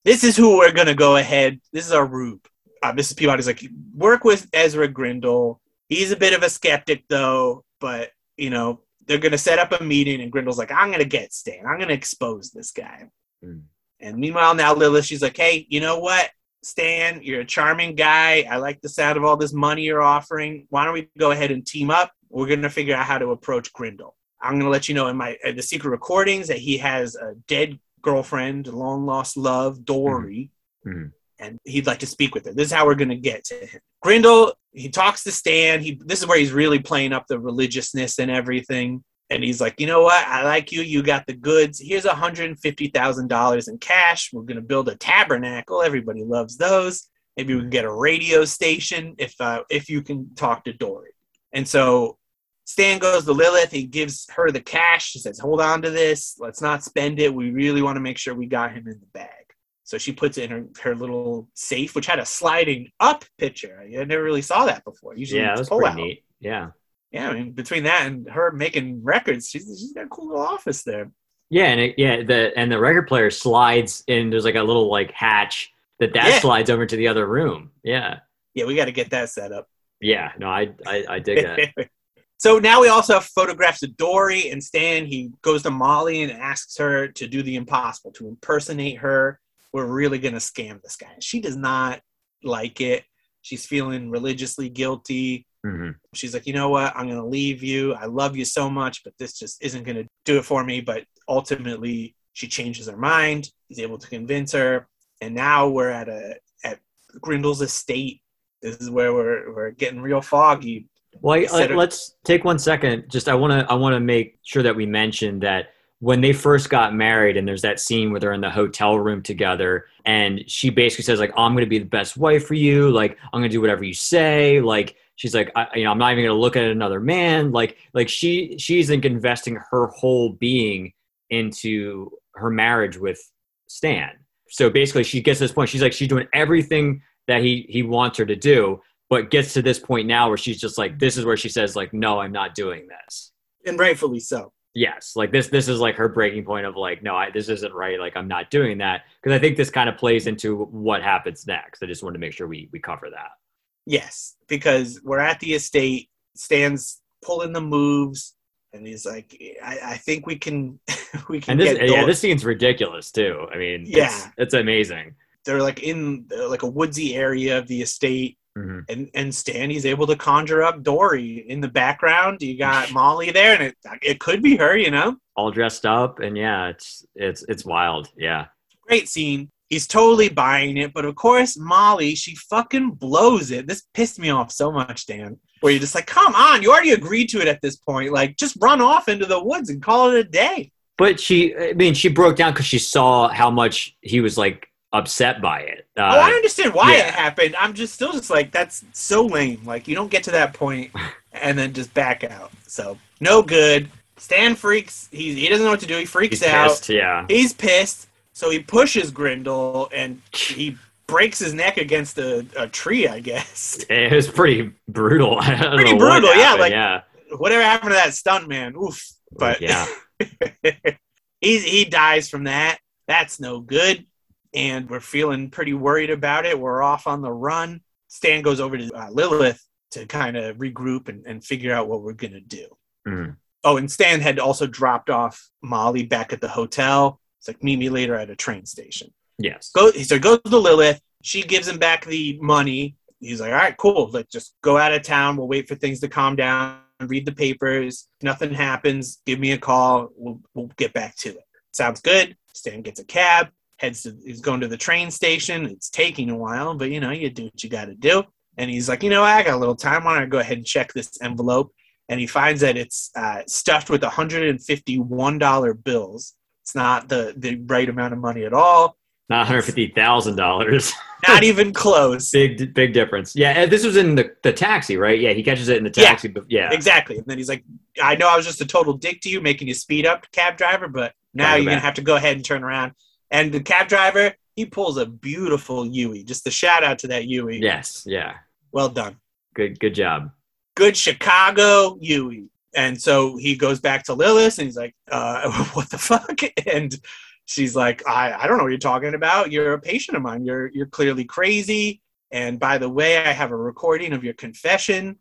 This is who we're gonna go ahead. This is our Rube. Uh, Mrs. Peabody's like, work with Ezra Grindle. He's a bit of a skeptic though, but you know they're gonna set up a meeting, and Grindle's like, I'm gonna get Stan. I'm gonna expose this guy. Hmm. And meanwhile, now Lilith, she's like, hey, you know what? Stan, you're a charming guy. I like the sound of all this money you're offering. Why don't we go ahead and team up? We're gonna figure out how to approach Grindle. I'm gonna let you know in my uh, the secret recordings that he has a dead girlfriend, long lost love, Dory, Mhm. and he'd like to speak with her. This is how we're gonna get to him. Grindle, he talks to Stan. He this is where he's really playing up the religiousness and everything. And he's like, you know what? I like you. You got the goods. Here's $150,000 in cash. We're going to build a tabernacle. Everybody loves those. Maybe we can get a radio station if uh, if you can talk to Dory. And so Stan goes to Lilith. He gives her the cash. She says, hold on to this. Let's not spend it. We really want to make sure we got him in the bag. So she puts it in her, her little safe, which had a sliding up picture. I never really saw that before. Usually Yeah, that it's was pretty out. neat. Yeah. Yeah, I mean, between that and her making records, she's, she's got a cool little office there. Yeah, and it, yeah, the and the record player slides in. There's like a little like hatch that that Yeah. slides over to the other room. Yeah, Yeah, we got to get that set up. yeah. No, I I, I dig that. so now we also have photographs of Dory and Stan. He goes to Molly and asks her to do the impossible, to impersonate her. We're really going to scam this guy. She does not like it. She's feeling religiously guilty. hmm She's like, you know what? I'm going to leave you. I love you so much, but this just isn't going to do it for me. But ultimately, she changes her mind. He's able to convince her. And now we're at a at Grindle's estate. This is where we're, we're getting real foggy. Well, I, I- let's take one second. Just I want to I want to make sure that we mention that when they first got married, and there's that scene where they're in the hotel room together, and she basically says like, oh, "I'm going to be the best wife for you. Like, I'm going to do whatever you say." Like, she's like, I, "You know, I'm not even going to look at another man." Like, like she she's like investing her whole being into her marriage with Stan. So basically, she gets to this point. She's like, she's doing everything that he he wants her to do, but gets to this point now where she's just like, this is where she says like, no, I'm not doing this. And rightfully so. Yes, like this. This is like her breaking point of like, no, I, this isn't right. Like, I'm not doing that because I think this kind of plays into what happens next. I just wanted to make sure we we cover that. Yes, because we're at the estate. Stan's pulling the moves, and he's like, "I, I think we can, we can And this, get." yeah, this scene's ridiculous too. I mean, Yeah. it's, it's amazing. They're like in like a woodsy area of the estate, Mhm. and and Stan he's able to conjure up Dory in the background. You got Molly there, and it it could be her. You know, All dressed up, and yeah, it's it's it's wild. Yeah, great scene. He's totally buying it, but of course, Molly, she fucking blows it. This pissed me off so much, Dan. Where you're just like, come on, you already agreed to it at this point. Like, just run off into the woods and call it a day. but she, I mean, she broke down because she saw how much he was like upset by it. Uh, oh, I understand why yeah. it happened. I'm just still just like, that's so lame. Like, you don't get to that point and then just back out. So, no good. Stan freaks. He, he doesn't know what to do. He freaks he's out. pissed. Yeah, He's pissed. So he pushes Grindle and he breaks his neck against a, a tree, I guess. it was pretty brutal. I don't Pretty brutal, yeah, like- yeah, Whatever happened to that stunt man? Oof. But yeah. he he dies from that. That's no good, and we're feeling pretty worried about it. We're off on the run. Stan goes over to uh, Lilith to kind of regroup and, and figure out what we're gonna do. Mhm. Oh, and Stan had also dropped off Molly back at the hotel. It's like meet me later at a train station. Yes. Go. So he goes to Lilith. She gives him back the money. He's like, all right, cool. Let's just go out of town. We'll wait for things to calm down. Read the papers. If nothing happens, give me a call. We'll, we'll get back to it. Sounds good. Stan gets a cab. Heads to. He's going to the train station. It's taking a while, but you know, you do what you got to do. And he's like, you know, I got a little time. Why don't I go ahead and check this envelope? And he finds that it's uh, stuffed with $151 bills. It's not the the right amount of money at all. Not one hundred fifty thousand dollars. Not even close. big big difference. Yeah, this was in the, the taxi, right? Yeah, he catches it in the Yeah. taxi. But yeah, Exactly. And then he's like, I know I was just a total dick to you, making you speed up, cab driver, but now you're going to have to go ahead and turn around. And the cab driver, he pulls a beautiful Yui. Just a shout out to that Yui. yes, yeah, Well done. good good job. Good Chicago Yui. And so he goes back to Lilith and he's like, uh, what the fuck? And she's like, I, I don't know what you're talking about. You're a patient of mine. You're, you're clearly crazy. And by the way, I have a recording of your confession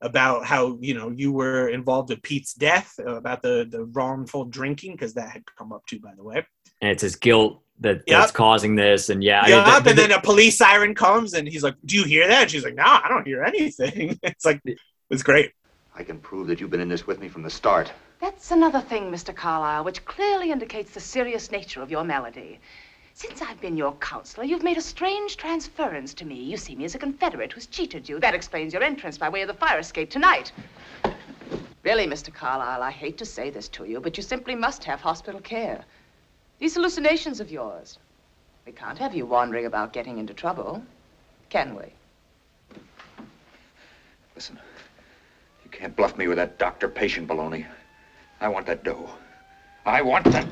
about how, you know, you were involved with Pete's death, uh, about the, the wrongful drinking, because that had come up too, by the way. And it's his guilt that that's causing this. And yeah, I- Yeah, th- and then a police siren comes and he's like, Do you hear that? And she's like, No, I don't hear anything. It's like, it's great. I can prove that you've been in this with me from the start. That's another thing, Mr. Carlisle, which clearly indicates the serious nature of your malady. Since I've been your counselor, you've made a strange transference to me. You see me as a Confederate who's cheated you. That explains your entrance by way of the fire escape tonight. Really, Mr. Carlisle, I hate to say this to you, but you simply must have hospital care. These hallucinations of yours. We can't have you wandering about getting into trouble, can we? Listen, you can't bluff me with that doctor-patient baloney. I want that dough. I want that.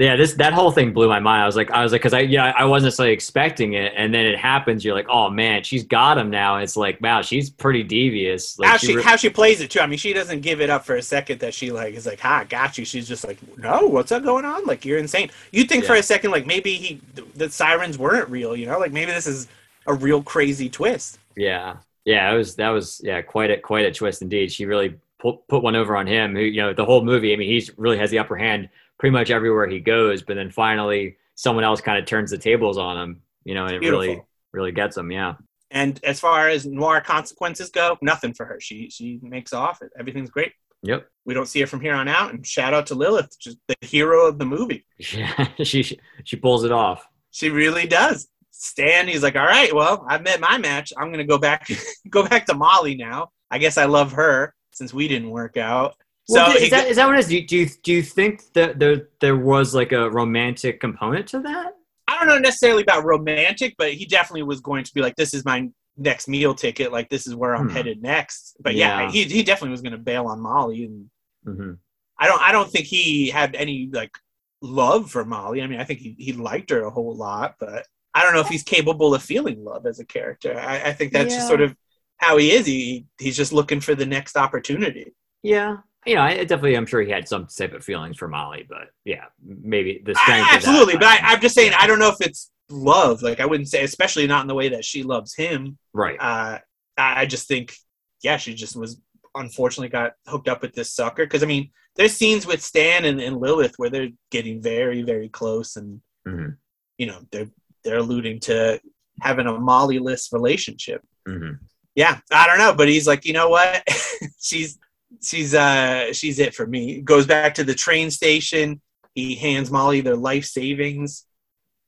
Yeah, this that whole thing blew my mind. I was like, I was like, because I yeah, I wasn't necessarily expecting it, and then it happens. You're like, oh man, she's got him now. It's like, wow, she's pretty devious. Like, how she she re- how she plays it too. I mean, she doesn't give it up for a second that she like is like, "Ha, got you." She's just like, "No, what's up going on? Like, you're insane." You think for a second like maybe he the sirens weren't real, you know? Like maybe this is a real crazy twist. Yeah, yeah, it was that was yeah quite a quite a twist indeed. She really put put one over on him. Who you know the whole movie. I mean, he's really has the upper hand pretty much everywhere he goes. But then finally, someone else kind of turns the tables on him. You know, and it really really gets him. Yeah, And as far as noir consequences go, nothing for her. She she makes off. Everything's great. yep. We don't see her from here on out. And shout out to Lilith, just the hero of the movie. Yeah, she she pulls it off. She really does. Stan, he's like, all right, well, I've met my match. I'm gonna go back, go back to Molly now. I guess I love her since we didn't work out. Well, so is, he that, is that what it is? Do you, do you do you think that there there was like a romantic component to that? I don't know necessarily about romantic, but he definitely was going to be like, this is my next meal ticket. Like this is where I'm Hmm. headed next. But yeah, Yeah. he he definitely was going to bail on Molly, and hmm I don't I don't think he had any like love for Molly. I mean, I think he he liked her a whole lot, but I don't know if he's capable of feeling love as a character. I, I think that's Yeah. just sort of how he is. He he's just looking for the next opportunity. Yeah. You know, I I definitely, I'm sure he had some type of feelings for Molly, but yeah, maybe the I- strength. that, absolutely, but I, I'm just saying. I don't know if it's love. Like I wouldn't say, especially not in the way that she loves him. Right. Uh, I I just think, yeah, she just was unfortunately got hooked up with this sucker. Because I mean, there's scenes with Stan and, and Lilith where they're getting very, very close, and Mhm. you know they're they're alluding to having a Molly-less relationship. hmm Yeah, I don't know, but he's like, you know what? she's she's uh she's it for me. Goes back to the train station. He hands Molly their life savings,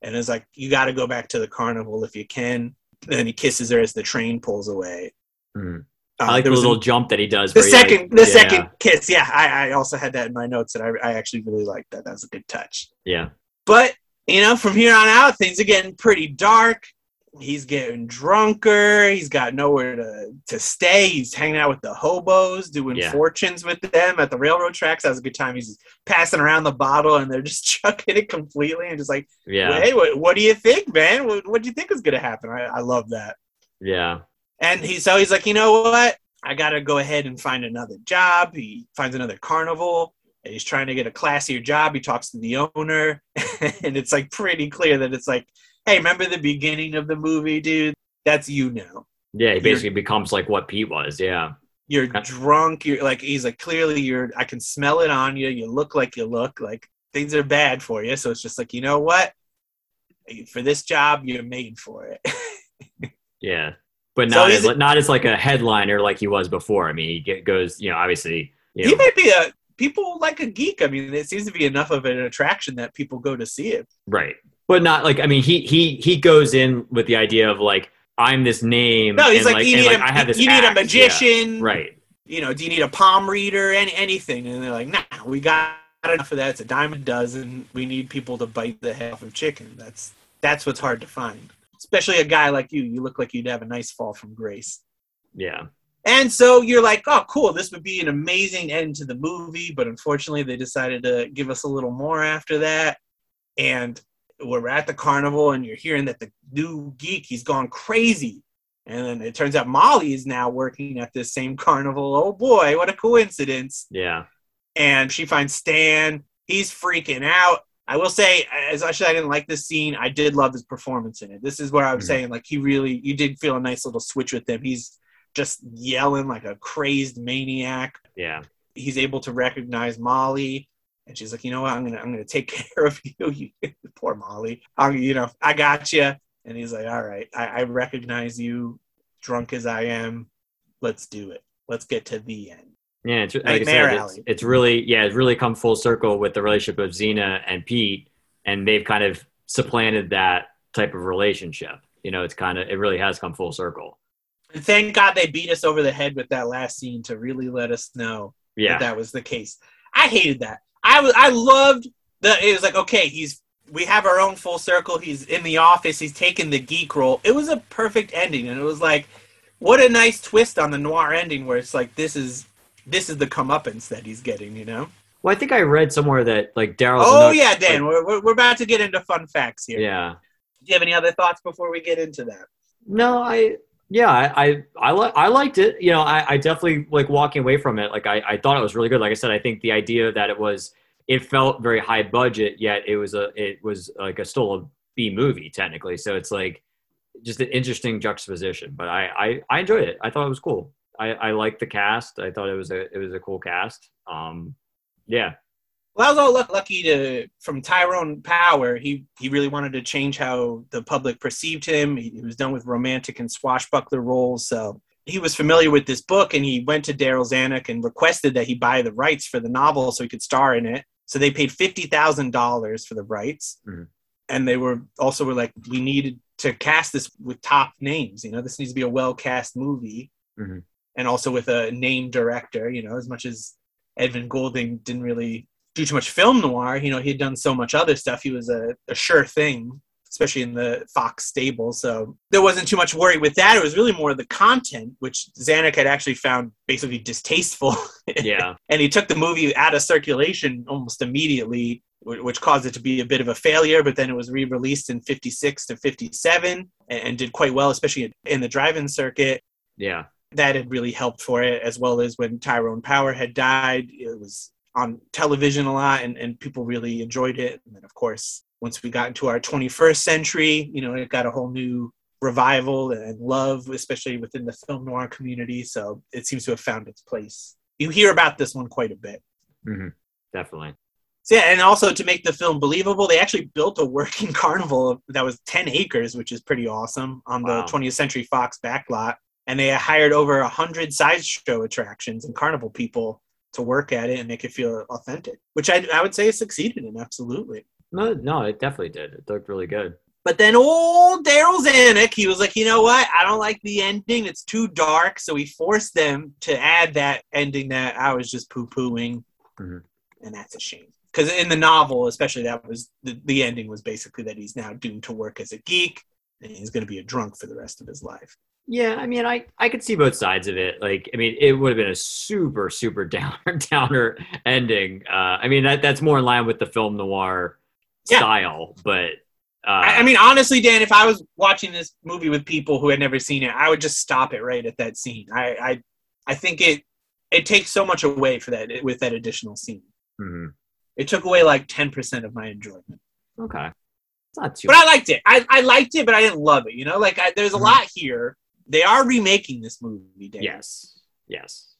and is like, you got to go back to the carnival if you can. then he kisses her as the train pulls away. Mhm. Uh, I like the was a- little jump that he does. the he, like- second the yeah, second kiss. Yeah, I, I also had that in my notes, and I, I actually really liked that. That was a good touch. Yeah. But you know, from here on out, things are getting pretty dark. He's getting drunker. He's got nowhere to, to stay. He's hanging out with the hobos, doing Yeah. fortunes with them at the railroad tracks. That was a good time. He's passing around the bottle, and they're just chucking it completely, and just like, Yeah. "Hey, what, what do you think, man? What, what do you think is gonna happen?" I, I love that. Yeah. And he so he's like, you know what? I gotta go ahead and find another job. He finds another carnival. He's trying to get a classier job. He talks to the owner, and it's like pretty clear that it's like, hey, remember the beginning of the movie, dude? That's you now. Yeah. He You're- basically becomes like what Pete was. Yeah. You're drunk. You're like he's like clearly you're. I can smell it on you. You look like you look like things are bad for you. So it's just like you know what? For this job, you're made for it. Yeah. But not he's- as, not as like a headliner like he was before. I mean, he get, goes, you know, obviously, you he know, may be a people like a geek. I mean, it seems to be enough of an attraction that people go to see it. right. But not like, I mean, he, he, he goes in with the idea of like, I'm this name. No, he's and, like, you and, need, like, a, I have this you need a act. Yeah. magician, Right. You know, do you need a palm reader? Any anything? And they're like, nah, we got enough of that. It's a dime a dozen. We need people to bite the head off of chicken. That's that's what's hard to find. Especially a guy like you. You look like you'd have a nice fall from grace. Yeah. And so you're like, oh, cool. This would be an amazing end to the movie, but unfortunately, they decided to give us a little more after that. And we're at the carnival, and you're hearing that the new geek he's gone crazy. And then it turns out Molly is now working at this same carnival. Oh boy, what a coincidence! Yeah. And she finds Stan. He's freaking out. I will say, as much as I didn't like this scene, I did love his performance in it. This is where I was Mhm. saying, like, he really, you did feel a nice little switch with him. He's just yelling like a crazed maniac. Yeah. He's able to recognize Molly, and she's like, you know what, I'm gonna, I'm gonna take care of you. you poor Molly. I'm, you know, I got you. And he's like, all right, I, I recognize you, drunk as I am. Let's do it. Let's get to the end. Yeah, it's, like I said, it's, it's really yeah, it's really come full circle with the relationship of Zeena and Pete, and they've kind of supplanted that type of relationship. You know, it's kind of it really has come full circle. And thank God they beat us over the head with that last scene to really let us know Yeah, that that was the case. I hated that. I was I loved the it was like okay, he's we have our own full circle. He's in the office. He's taking the geek role. It was a perfect ending, and it was like, what a nice twist on the noir ending, where it's like this is this is the comeuppance that he's getting. You know? well, I think I read somewhere that like Darryl's. Oh enough- yeah, Dan. We're, we're we're about to get into fun facts here. yeah. Do you have any other thoughts before we get into that? No, I yeah, I I I, li- I liked it. You know, I, I definitely like walking away from it. Like I, I thought it was really good. Like I said, I think the idea that it was it felt very high budget, yet it was a it was like a still a B movie technically. So it's like just an interesting juxtaposition. But I I, I enjoyed it. I thought it was cool. I, I liked the cast. I thought it was a it was a cool cast. Um, yeah, Well, I was all luck- lucky to from Tyrone Power. He he really wanted to change how the public perceived him. He, he was done with romantic and swashbuckler roles, so he was familiar with this book, and he went to Darryl Zanuck and requested that he buy the rights for the novel so he could star in it. So they paid fifty thousand dollars for the rights, Mhm. and they were also were like, we needed to cast this with top names. You know, this needs to be a well cast movie, Mhm. and also with a name director. You know, as much as Edmund Goulding didn't really do too much film noir. You know, he had done so much other stuff. He was a, a sure thing, especially in the Fox stable. So there wasn't too much worry with that. It was really more the content, which Zanuck had actually found basically distasteful. yeah, and he took the movie out of circulation almost immediately, which caused it to be a bit of a failure. But then it was re-released in '56 to '57 and, and did quite well, especially in the drive-in circuit. yeah. that had really helped for it, as well as when Tyrone Power had died. It was on television a lot, and, and people really enjoyed it. And then, of course, once we got into our 21st century, you know, it got a whole new revival and love, especially within the film noir community. So it seems to have found its place. You hear about this one quite a bit. hmm Definitely. So yeah, and also to make the film believable, they actually built a working carnival that was 10 acres, which is pretty awesome, on Wow. the 20th Century Fox backlot. And they hired over 100 sideshow attractions and carnival people to work at it and make it feel authentic, which I, I would say it succeeded in, absolutely. No, no, it definitely did. It looked really good. But then old Darryl Zanuck, he was like, you know what? I don't like the ending. It's too dark. So he forced them to add that ending that I was just poo pooing. Mhm. And that's a shame. Because in the novel, especially, that was the, the ending was basically that he's now doomed to work as a geek and he's going to be a drunk for the rest of his life. Yeah, I mean, I I could see both sides of it. Like, I mean, it would have been a super super downer downer ending. Uh, I mean, that that's more in line with the film noir Yeah. style, but uh, I, I mean, honestly, Dan, if I was watching this movie with people who had never seen it, I would just stop it right at that scene. I, I, I think it it takes so much away for that with that additional scene. mhm. It took away like ten percent of my enjoyment. okay, it's not too. But I liked it. I, I liked it, but I didn't love it. You know, like I, there's a Mhm. lot here. They are remaking this movie. Dan. yes, yes,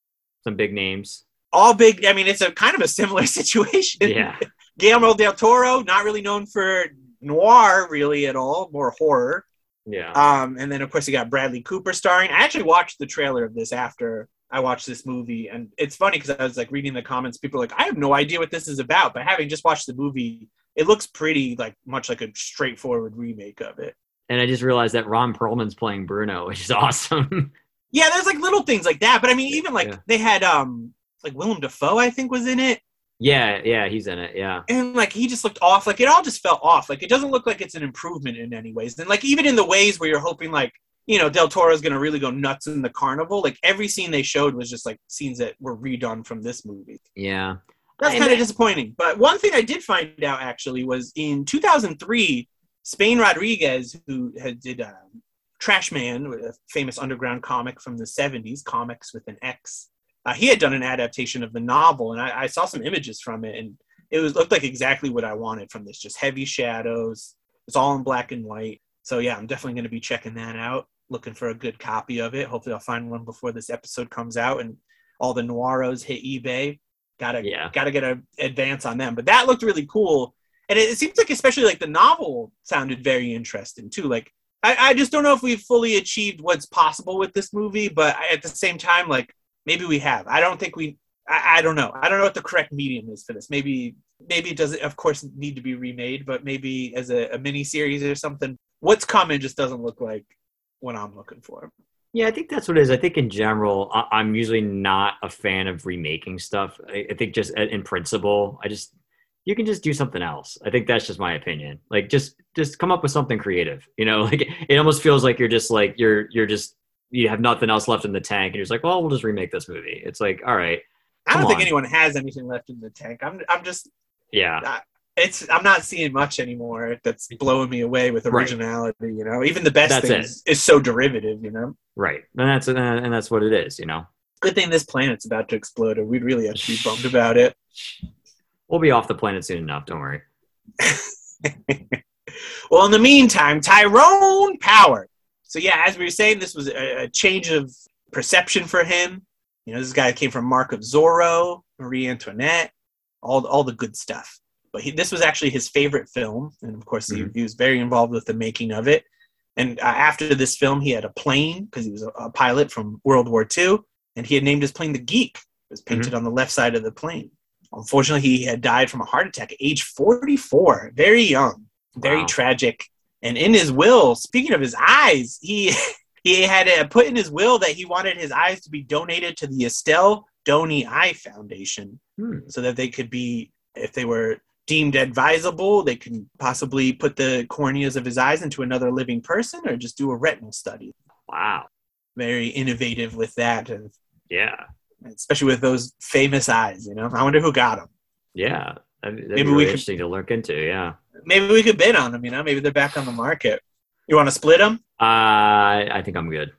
some big names. all big. I mean, it's a kind of a similar situation. Yeah, Guillermo del Toro, not really known for noir really at all, more horror. yeah. Um, and then of course you got Bradley Cooper starring. I actually watched the trailer of this after I watched this movie, and it's funny because I was like reading the comments. People are like, I have no idea what this is about, but having just watched the movie, it looks pretty like much like a straightforward remake of it. And I just realized that Ron Perlman's playing Bruno, which is awesome. Yeah, there's like little things like that, but I mean, even like Yeah. they had um like Willem Dafoe, I think was in it, yeah, yeah, he's in it. Yeah, and like he just looked off. Like it all just felt off. Like it doesn't look like it's an improvement in any ways. And like even in the ways where you're hoping like you know Del Toro's gonna really go nuts in the carnival, like every scene they showed was just like scenes that were redone from this movie. yeah. That's kind of disappointing. But one thing I did find out actually was in 2003, Spain Rodriguez, who had did um, Trash Man, a famous underground comic from the 70s, comics with an X. Uh, he had done an adaptation of the novel, and I, I saw some images from it, and it was looked like exactly what I wanted from this. Just heavy shadows. It's all in black and white. So yeah, I'm definitely going to be checking that out. Looking for a good copy of it. Hopefully, I'll find one before this episode comes out, and all the Noiros hit eBay. Gotta Yeah. gotta get an advance on them. But that looked really cool, and it, it seems like especially like the novel sounded very interesting too. Like I, I just don't know if we've fully achieved what's possible with this movie, but at the same time, like maybe we have. I don't think we. I, I don't know. I don't know what the correct medium is for this. Maybe maybe it doesn't, of course, need to be remade, but maybe as a, a mini series or something. What's coming just doesn't look like what I'm looking for. Yeah, I think that's what it is. I think in general, I- I'm usually not a fan of remaking stuff. I I think just uh, in principle, I just you can just do something else. I think that's just my opinion. Like just just come up with something creative. You know, like it almost feels like you're just like you're you're just you have nothing else left in the tank, and you're just like, well, we'll just remake this movie. It's like, all right, I don't Come think on. anyone has anything left in the tank. I'm I'm just yeah, it's I'm not seeing much anymore that's blowing me away with Right. originality. You know, even the best That's thing it. is, is so derivative. You know, right, and that's and that's what it is. You know, good thing this planet's about to explode, or we'd really have to be bummed about it. We'll be off the planet soon enough. Don't worry. well, in the meantime, Tyrone Power. So yeah, as we were saying, this was a, a change of perception for him. You know, this guy came from Mark of Zorro, Marie Antoinette, all all the good stuff. But he, this was actually his favorite film, and of course, he, Mhm. he was very involved with the making of it. And uh, after this film, he had a plane because he was a, a pilot from World War II, and he had named his plane the Geek. It was painted on the left side of the plane. Unfortunately, he had died from a heart attack at age 44, very young, very Wow. tragic. And in his will, speaking of his eyes, he he had uh, put in his will that he wanted his eyes to be donated to the Estelle Doheny Eye Foundation Hmm. so that they could be, if they were deemed advisable, they could possibly put the corneas of his eyes into another living person or just do a retinal study. Wow. Very innovative with that, and Yeah. Especially with those famous eyes. You know, I wonder who got them. Yeah. That'd, that'd Maybe be we really could- interesting to look into. Yeah. Maybe we could bid on them. You know, maybe they're back on the market. You want to split them? Uh, I think I'm good.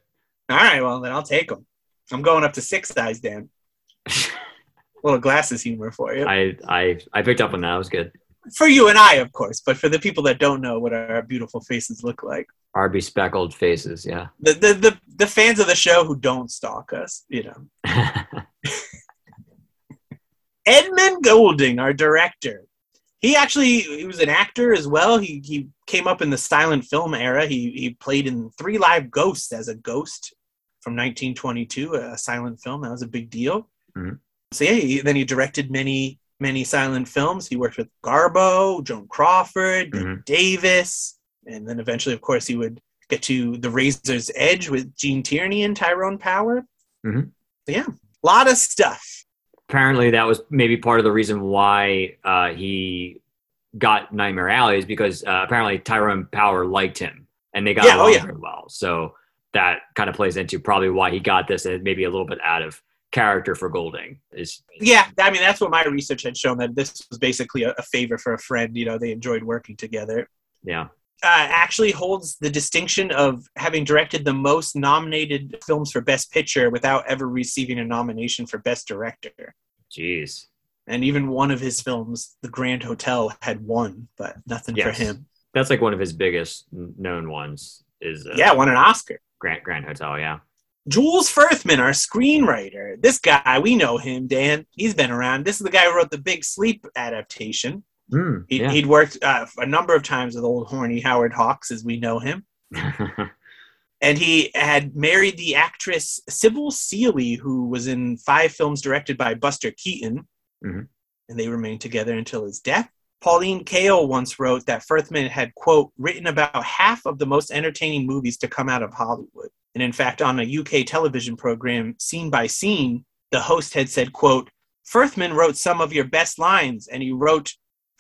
All right, well then I'll take them. I'm going up to six eyes, Dan. little glasses humor for you. I I I picked up on that. It was good. for you and I, of course, but for the people that don't know what our beautiful faces look like, Our bespeckled faces, yeah. the the the, the fans of the show who don't stalk us, you know. Edmund Goulding, our director. He actually he was an actor as well. He he came up in the silent film era. He he played in Three Live Ghosts as a ghost from 1922, a silent film. That was a big deal. Mhm. So yeah, he, then he directed many many silent films. He worked with Garbo, Joan Crawford, Mhm. Davis, and then eventually, of course, he would get to The Razor's Edge with Gene Tierney and Tyrone Power. Mhm. So, yeah, a lot of stuff. Apparently, that was maybe part of the reason why uh, he got Nightmare Alley is because uh, apparently Tyrone Power liked him and they got Yeah, oh, along yeah. very well. So that kind of plays into probably why he got this and maybe a little bit out of character for Goulding. Is Yeah, I mean that's what my research had shown that this was basically a, a favor for a friend. You know, they enjoyed working together. yeah. Uh, actually holds the distinction of having directed the most nominated films for Best Picture without ever receiving a nomination for Best Director. Jeez. And even one of his films, The Grand Hotel, had won, but nothing Yes. for him. That's like one of his biggest known ones. Is uh, Yeah, won an Oscar. Grand Grand Hotel. Yeah. Jules Furthman, our screenwriter. This guy, we know him, Dan. He's been around. This is the guy who wrote the Big Sleep adaptation. Mm, He, yeah. He'd worked uh, a number of times with old horny Howard Hawks, as we know him. And he had married the actress Sybil Seely, who was in five films directed by Buster Keaton. Mhm. And they remained together until his death. Pauline Kael once wrote that Furthman had, quote, written about half of the most entertaining movies to come out of Hollywood. And in fact, on a UK television program, Scene by Scene, the host had said, quote, Furthman wrote some of your best lines, and he wrote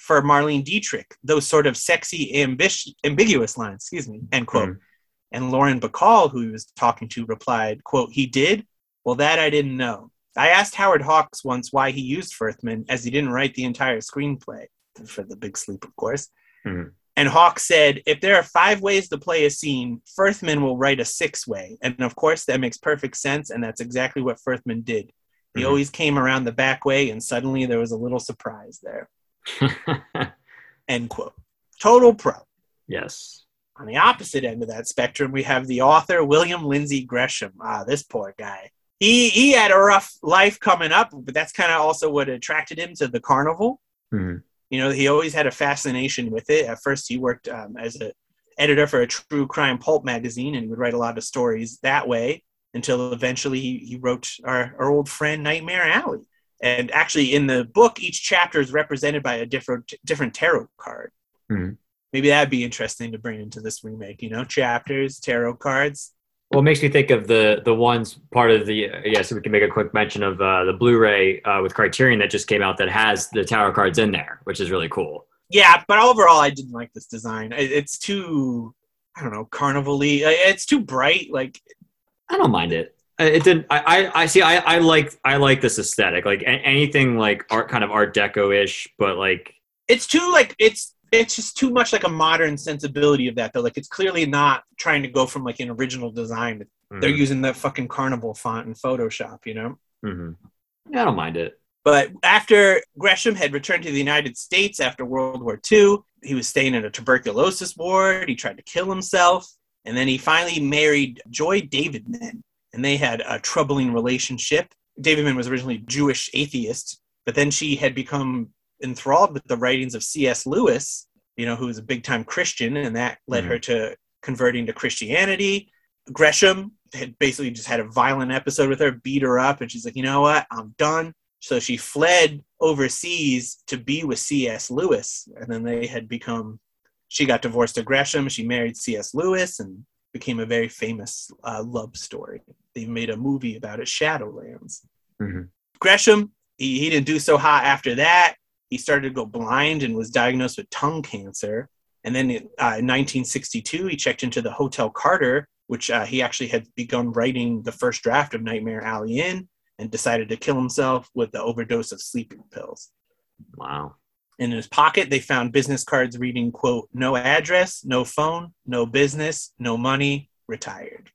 for Marlene Dietrich those sort of sexy, ambish- ambiguous lines, excuse me, end quote. Mhm. And Lauren Bacall, who he was talking to, replied, quote, he did? Well, that I didn't know. I asked Howard Hawks once why he used Furthman, as he didn't write the entire screenplay for The Big Sleep, of course. Mhm. And Hawks said, if there are five ways to play a scene, Furthman will write a six way. And of course, that makes perfect sense. And that's exactly what Furthman did. He Mhm. always came around the back way, and suddenly there was a little surprise there. End quote. Total pro. yes. On the opposite end of that spectrum, we have the author William Lindsay Gresham. Ah, this poor guy. He he had a rough life coming up, but that's kind of also what attracted him to the carnival. Mhm. You know, he always had a fascination with it. At first, he worked um, as a editor for a true crime pulp magazine, and he would write a lot of stories that way. Until eventually, he, he wrote our, our old friend Nightmare Alley. And actually, in the book, each chapter is represented by a different different tarot card. Mhm. Maybe that'd be interesting to bring into this remake. You know, chapters, tarot cards. Well, it makes me think of the the ones part of the yeah. So we can make a quick mention of uh, the Blu-ray uh, with Criterion that just came out that has the tarot cards in there, which is really cool. Yeah, but overall, I didn't like this design. It's too, I don't know, carnival-y. Uh, It's too bright. Like, I don't mind it. Uh, It didn't. I, I, I see. I, I like. I like this aesthetic. Like anything like art, kind of Art Deco ish, but like it's too like it's it's just too much like a modern sensibility of that. Though, like, it's clearly not trying to go from like an original design. They're mhm, using the fucking carnival font in Photoshop. You know. mhm. Yeah, I don't mind it. But after Gresham had returned to the United States after World War II, he was staying in a tuberculosis ward. He tried to kill himself. And then he finally married Joy Davidman. And they had a troubling relationship. Davidman was originally Jewish atheist, but then she had become enthralled with the writings of C.S. Lewis, you know, who was a big time Christian, and that led Mhm. her to converting to Christianity. Gresham had basically just had a violent episode with her, beat her up, and she's like, you know what, I'm done. So she fled overseas to be with C.S. Lewis, and then they had become. She got divorced to Gresham. She married C.S. Lewis and became a very famous uh, love story. They made a movie about it, Shadowlands. Mhm. Gresham, he, he didn't do so hot after that. He started to go blind and was diagnosed with tongue cancer. And then uh, in 1962, he checked into the Hotel Carter, which uh, he actually had begun writing the first draft of Nightmare Alley in and decided to kill himself with the overdose of sleeping pills. Wow. In his pocket, they found business cards reading, quote, no address, no phone, no business, no money, retired.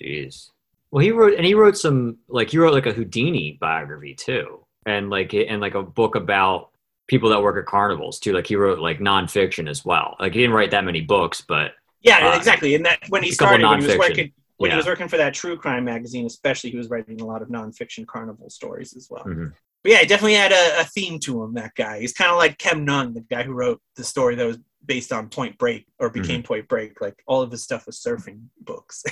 Jeez. Well, he wrote and he wrote some like he wrote like a Houdini biography too, and like and like a book about people that work at carnivals too. Like he wrote like nonfiction as well. Like he didn't write that many books, but Yeah, Uh, exactly. And that when he started, when he was working, when Yeah. he was working for that true crime magazine, especially, he was writing a lot of nonfiction carnival stories as well. Mhm. But yeah, he definitely had a, a theme to him. That guy. He's kind of like Kem Nunn, the guy who wrote the story that was based on Point Break or Mm-hmm. became Point Break. Like all of his stuff was surfing books,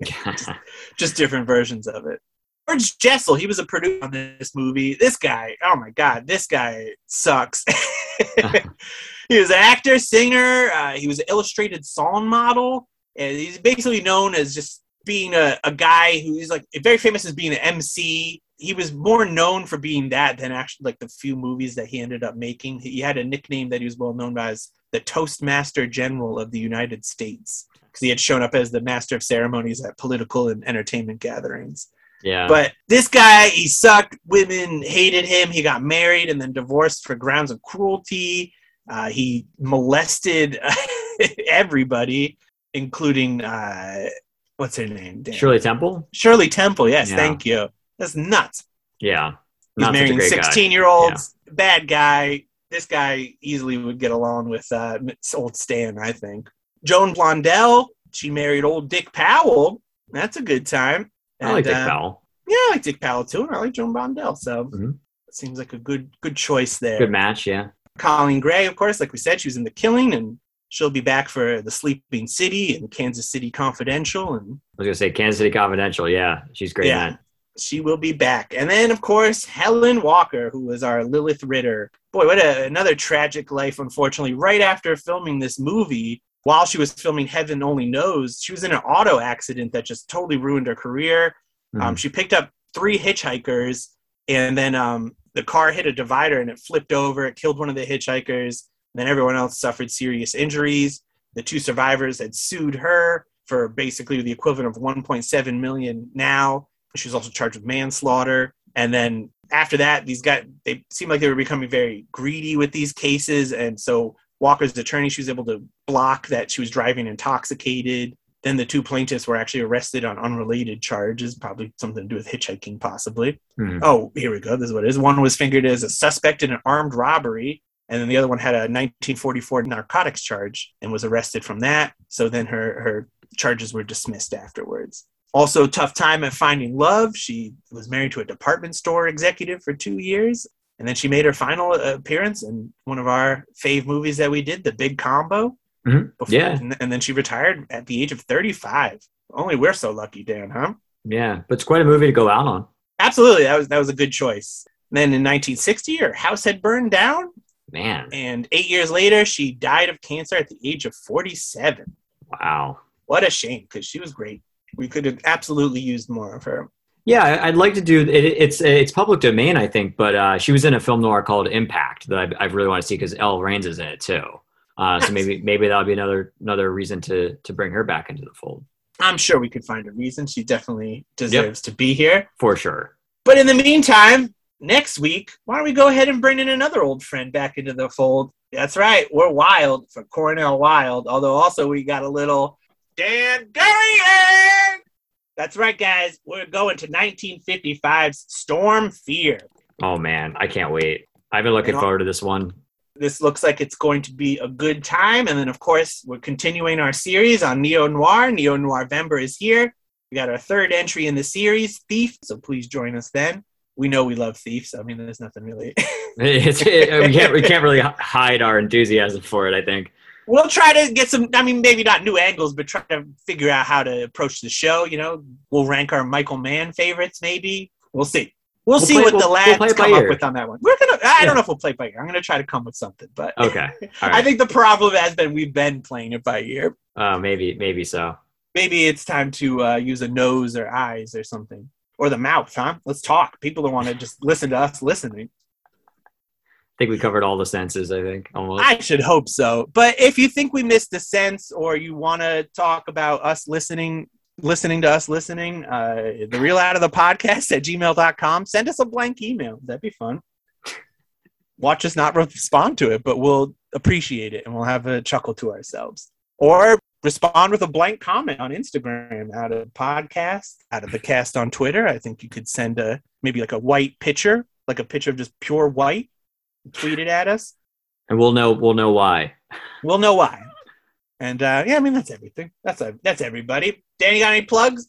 just different versions of it. George Jessel, he was a producer on this movie. This guy, oh my god, this guy sucks. he was an actor, singer. Uh, he was an illustrated song model, and he's basically known as just being a, a guy who's like very famous as being an MC. He was more known for being that than actually like the few movies that he ended up making. He had a nickname that he was well known by as the Toastmaster General of the United States because he had shown up as the master of ceremonies at political and entertainment gatherings. yeah. But this guy, he sucked. Women hated him. He got married and then divorced for grounds of cruelty. Uh, he molested everybody, including uh, what's her name? Damn. Shirley Temple. Shirley Temple. Yes, Yeah. thank you. That's nuts. Yeah, He's Not marrying 16 year olds. Bad guy. This guy easily would get along with uh, old Stan, I think. Joan Blondell, she married old Dick Powell. That's a good time. I like Dick uh, Powell. Yeah, I like Dick Powell too, and I like Joan Blondell. So Mhm. it seems like a good good choice there. Good match. Yeah. Coleen Gray, of course, like we said, she was in The Killing, and she'll be back for The Sleeping City and Kansas City Confidential, and I was gonna say Kansas City Confidential. Yeah, she's great. Yeah. She will be back. And then, of course, Helen Walker, who was our Lilith Ritter. Boy, what a, another tragic life, unfortunately. Right after filming this movie, while she was filming Heaven Only Knows, she was in an auto accident that just totally ruined her career. Um, Mhm. she picked up three hitchhikers, and then um, the car hit a divider and it flipped over. It killed one of the hitchhikers. and Then everyone else suffered serious injuries. The two survivors had sued her for basically the equivalent of 1.7 million now. She was also charged with manslaughter. And then after that, these guys they seemed like they were becoming very greedy with these cases. And so Walker's attorney, she was able to block that she was driving intoxicated. Then the two plaintiffs were actually arrested on unrelated charges, probably something to do with hitchhiking, possibly. Mhm. Oh, here we go. This is what it is. One was fingered as a suspect in an armed robbery, and then the other one had a 1944 narcotics charge and was arrested from that. So then her her charges were dismissed afterwards. Also, tough time at finding love. She was married to a department store executive for two years, and then she made her final appearance in one of our fave movies that we did, The Big Combo. Mhm. Before- Yeah. and, and then she retired at the age of 35. Only we're so lucky, Dan, huh? Yeah, but it's quite a movie to go out on. Absolutely, that was that was a good choice. then in 1960, her house had burned down, Man, and eight years later, she died of cancer at the age of 47. wow. What a shame, because she was great. We could have absolutely used more of her. Yeah, I'd like to do it. It's it's public domain, I think, but uh, she was in a film noir called Impact that I, I really want to see because Ella Raines is in it too. Uh, so maybe maybe that'll be another another reason to to bring her back into the fold I'm sure we could find a reason. She definitely deserves to be here. for sure. But in the meantime, next week, why don't we go ahead and bring in another old friend back into the fold? That's right, we're wild for Cornel Wilde. Although also we got a little Dan Gillian. That's right, guys. We're going to 1955's Storm Fear. Oh man, I can't wait. I've been looking You know- forward to this one. This looks like it's going to be a good time. And then, of course, we're continuing our series on Neo Noir. Neo Noir Vember is here. We got our third entry in the series, Thief. So please join us then. We know we love Thief. So, I mean, there's nothing really. It, we can't we can't really hide our enthusiasm for it. I think. We'll try to get some, I mean, maybe not new angles, but try to figure out how to approach the show. You know, we'll rank our Michael Mann favorites, maybe. We'll see. We'll, We'll see play- what we'll- the we'll lads by come up ear. with on that one. We're gonna. I Yeah. don't know if we'll play it by ear. I'm gonna try to come with something, but Okay. All I think the problem has been we've been playing it by ear. Uh, maybe maybe so. maybe it's time to uh, use a nose or eyes or something or the mouth huh let's talk people don't want to just listen to us listening I think we covered all the senses. I think almost. i should hope so but if you think we missed a sense or you want to talk about us listening listening to us listening uh, the real out of the podcast at gmail.com send us a blank email that'd be fun watch us not respond to it but we'll appreciate it and we'll have a chuckle to ourselves or respond with a blank comment on Instagram out of podcast, out of the cast on Twitter. I think you could send a maybe like a white picture, like a picture of just pure white, tweet it at us. And we'll know we'll know why. We'll know why. And uh, yeah, I mean that's everything. That's a, that's everybody. Danny got any plugs?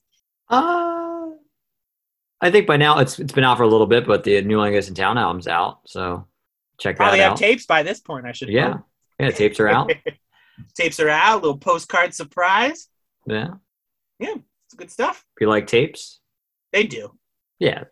Uh, I think by now it's it's been out for a little bit, but the New Langus in Town album's out, so check that out. Probably have tapes by this point. I should. Yeah, yeah, tapes are out. tapes are out. little postcard surprise. yeah, Yeah, It's good stuff. if you like tapes, They do. yeah,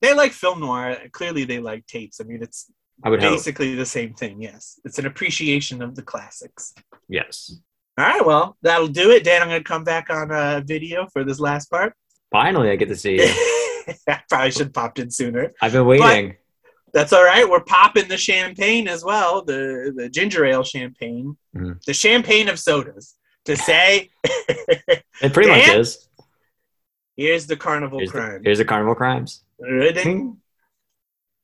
They like film noir. Clearly, they like tapes. I mean, it's I would hope. basically the same thing. Yes, it's an appreciation of the classics. Yes, All right, well, that'll do it. Dan, I'm going to come back on uh, video for this last part. finally I get to see you. I probably should have popped in sooner. I've been waiting. That's all right. We're popping the champagne as well, the the ginger ale champagne, Mhm. the champagne of sodas. To say, It pretty much is. here's the carnival Here's the, crime. here's the Carnival Crimes.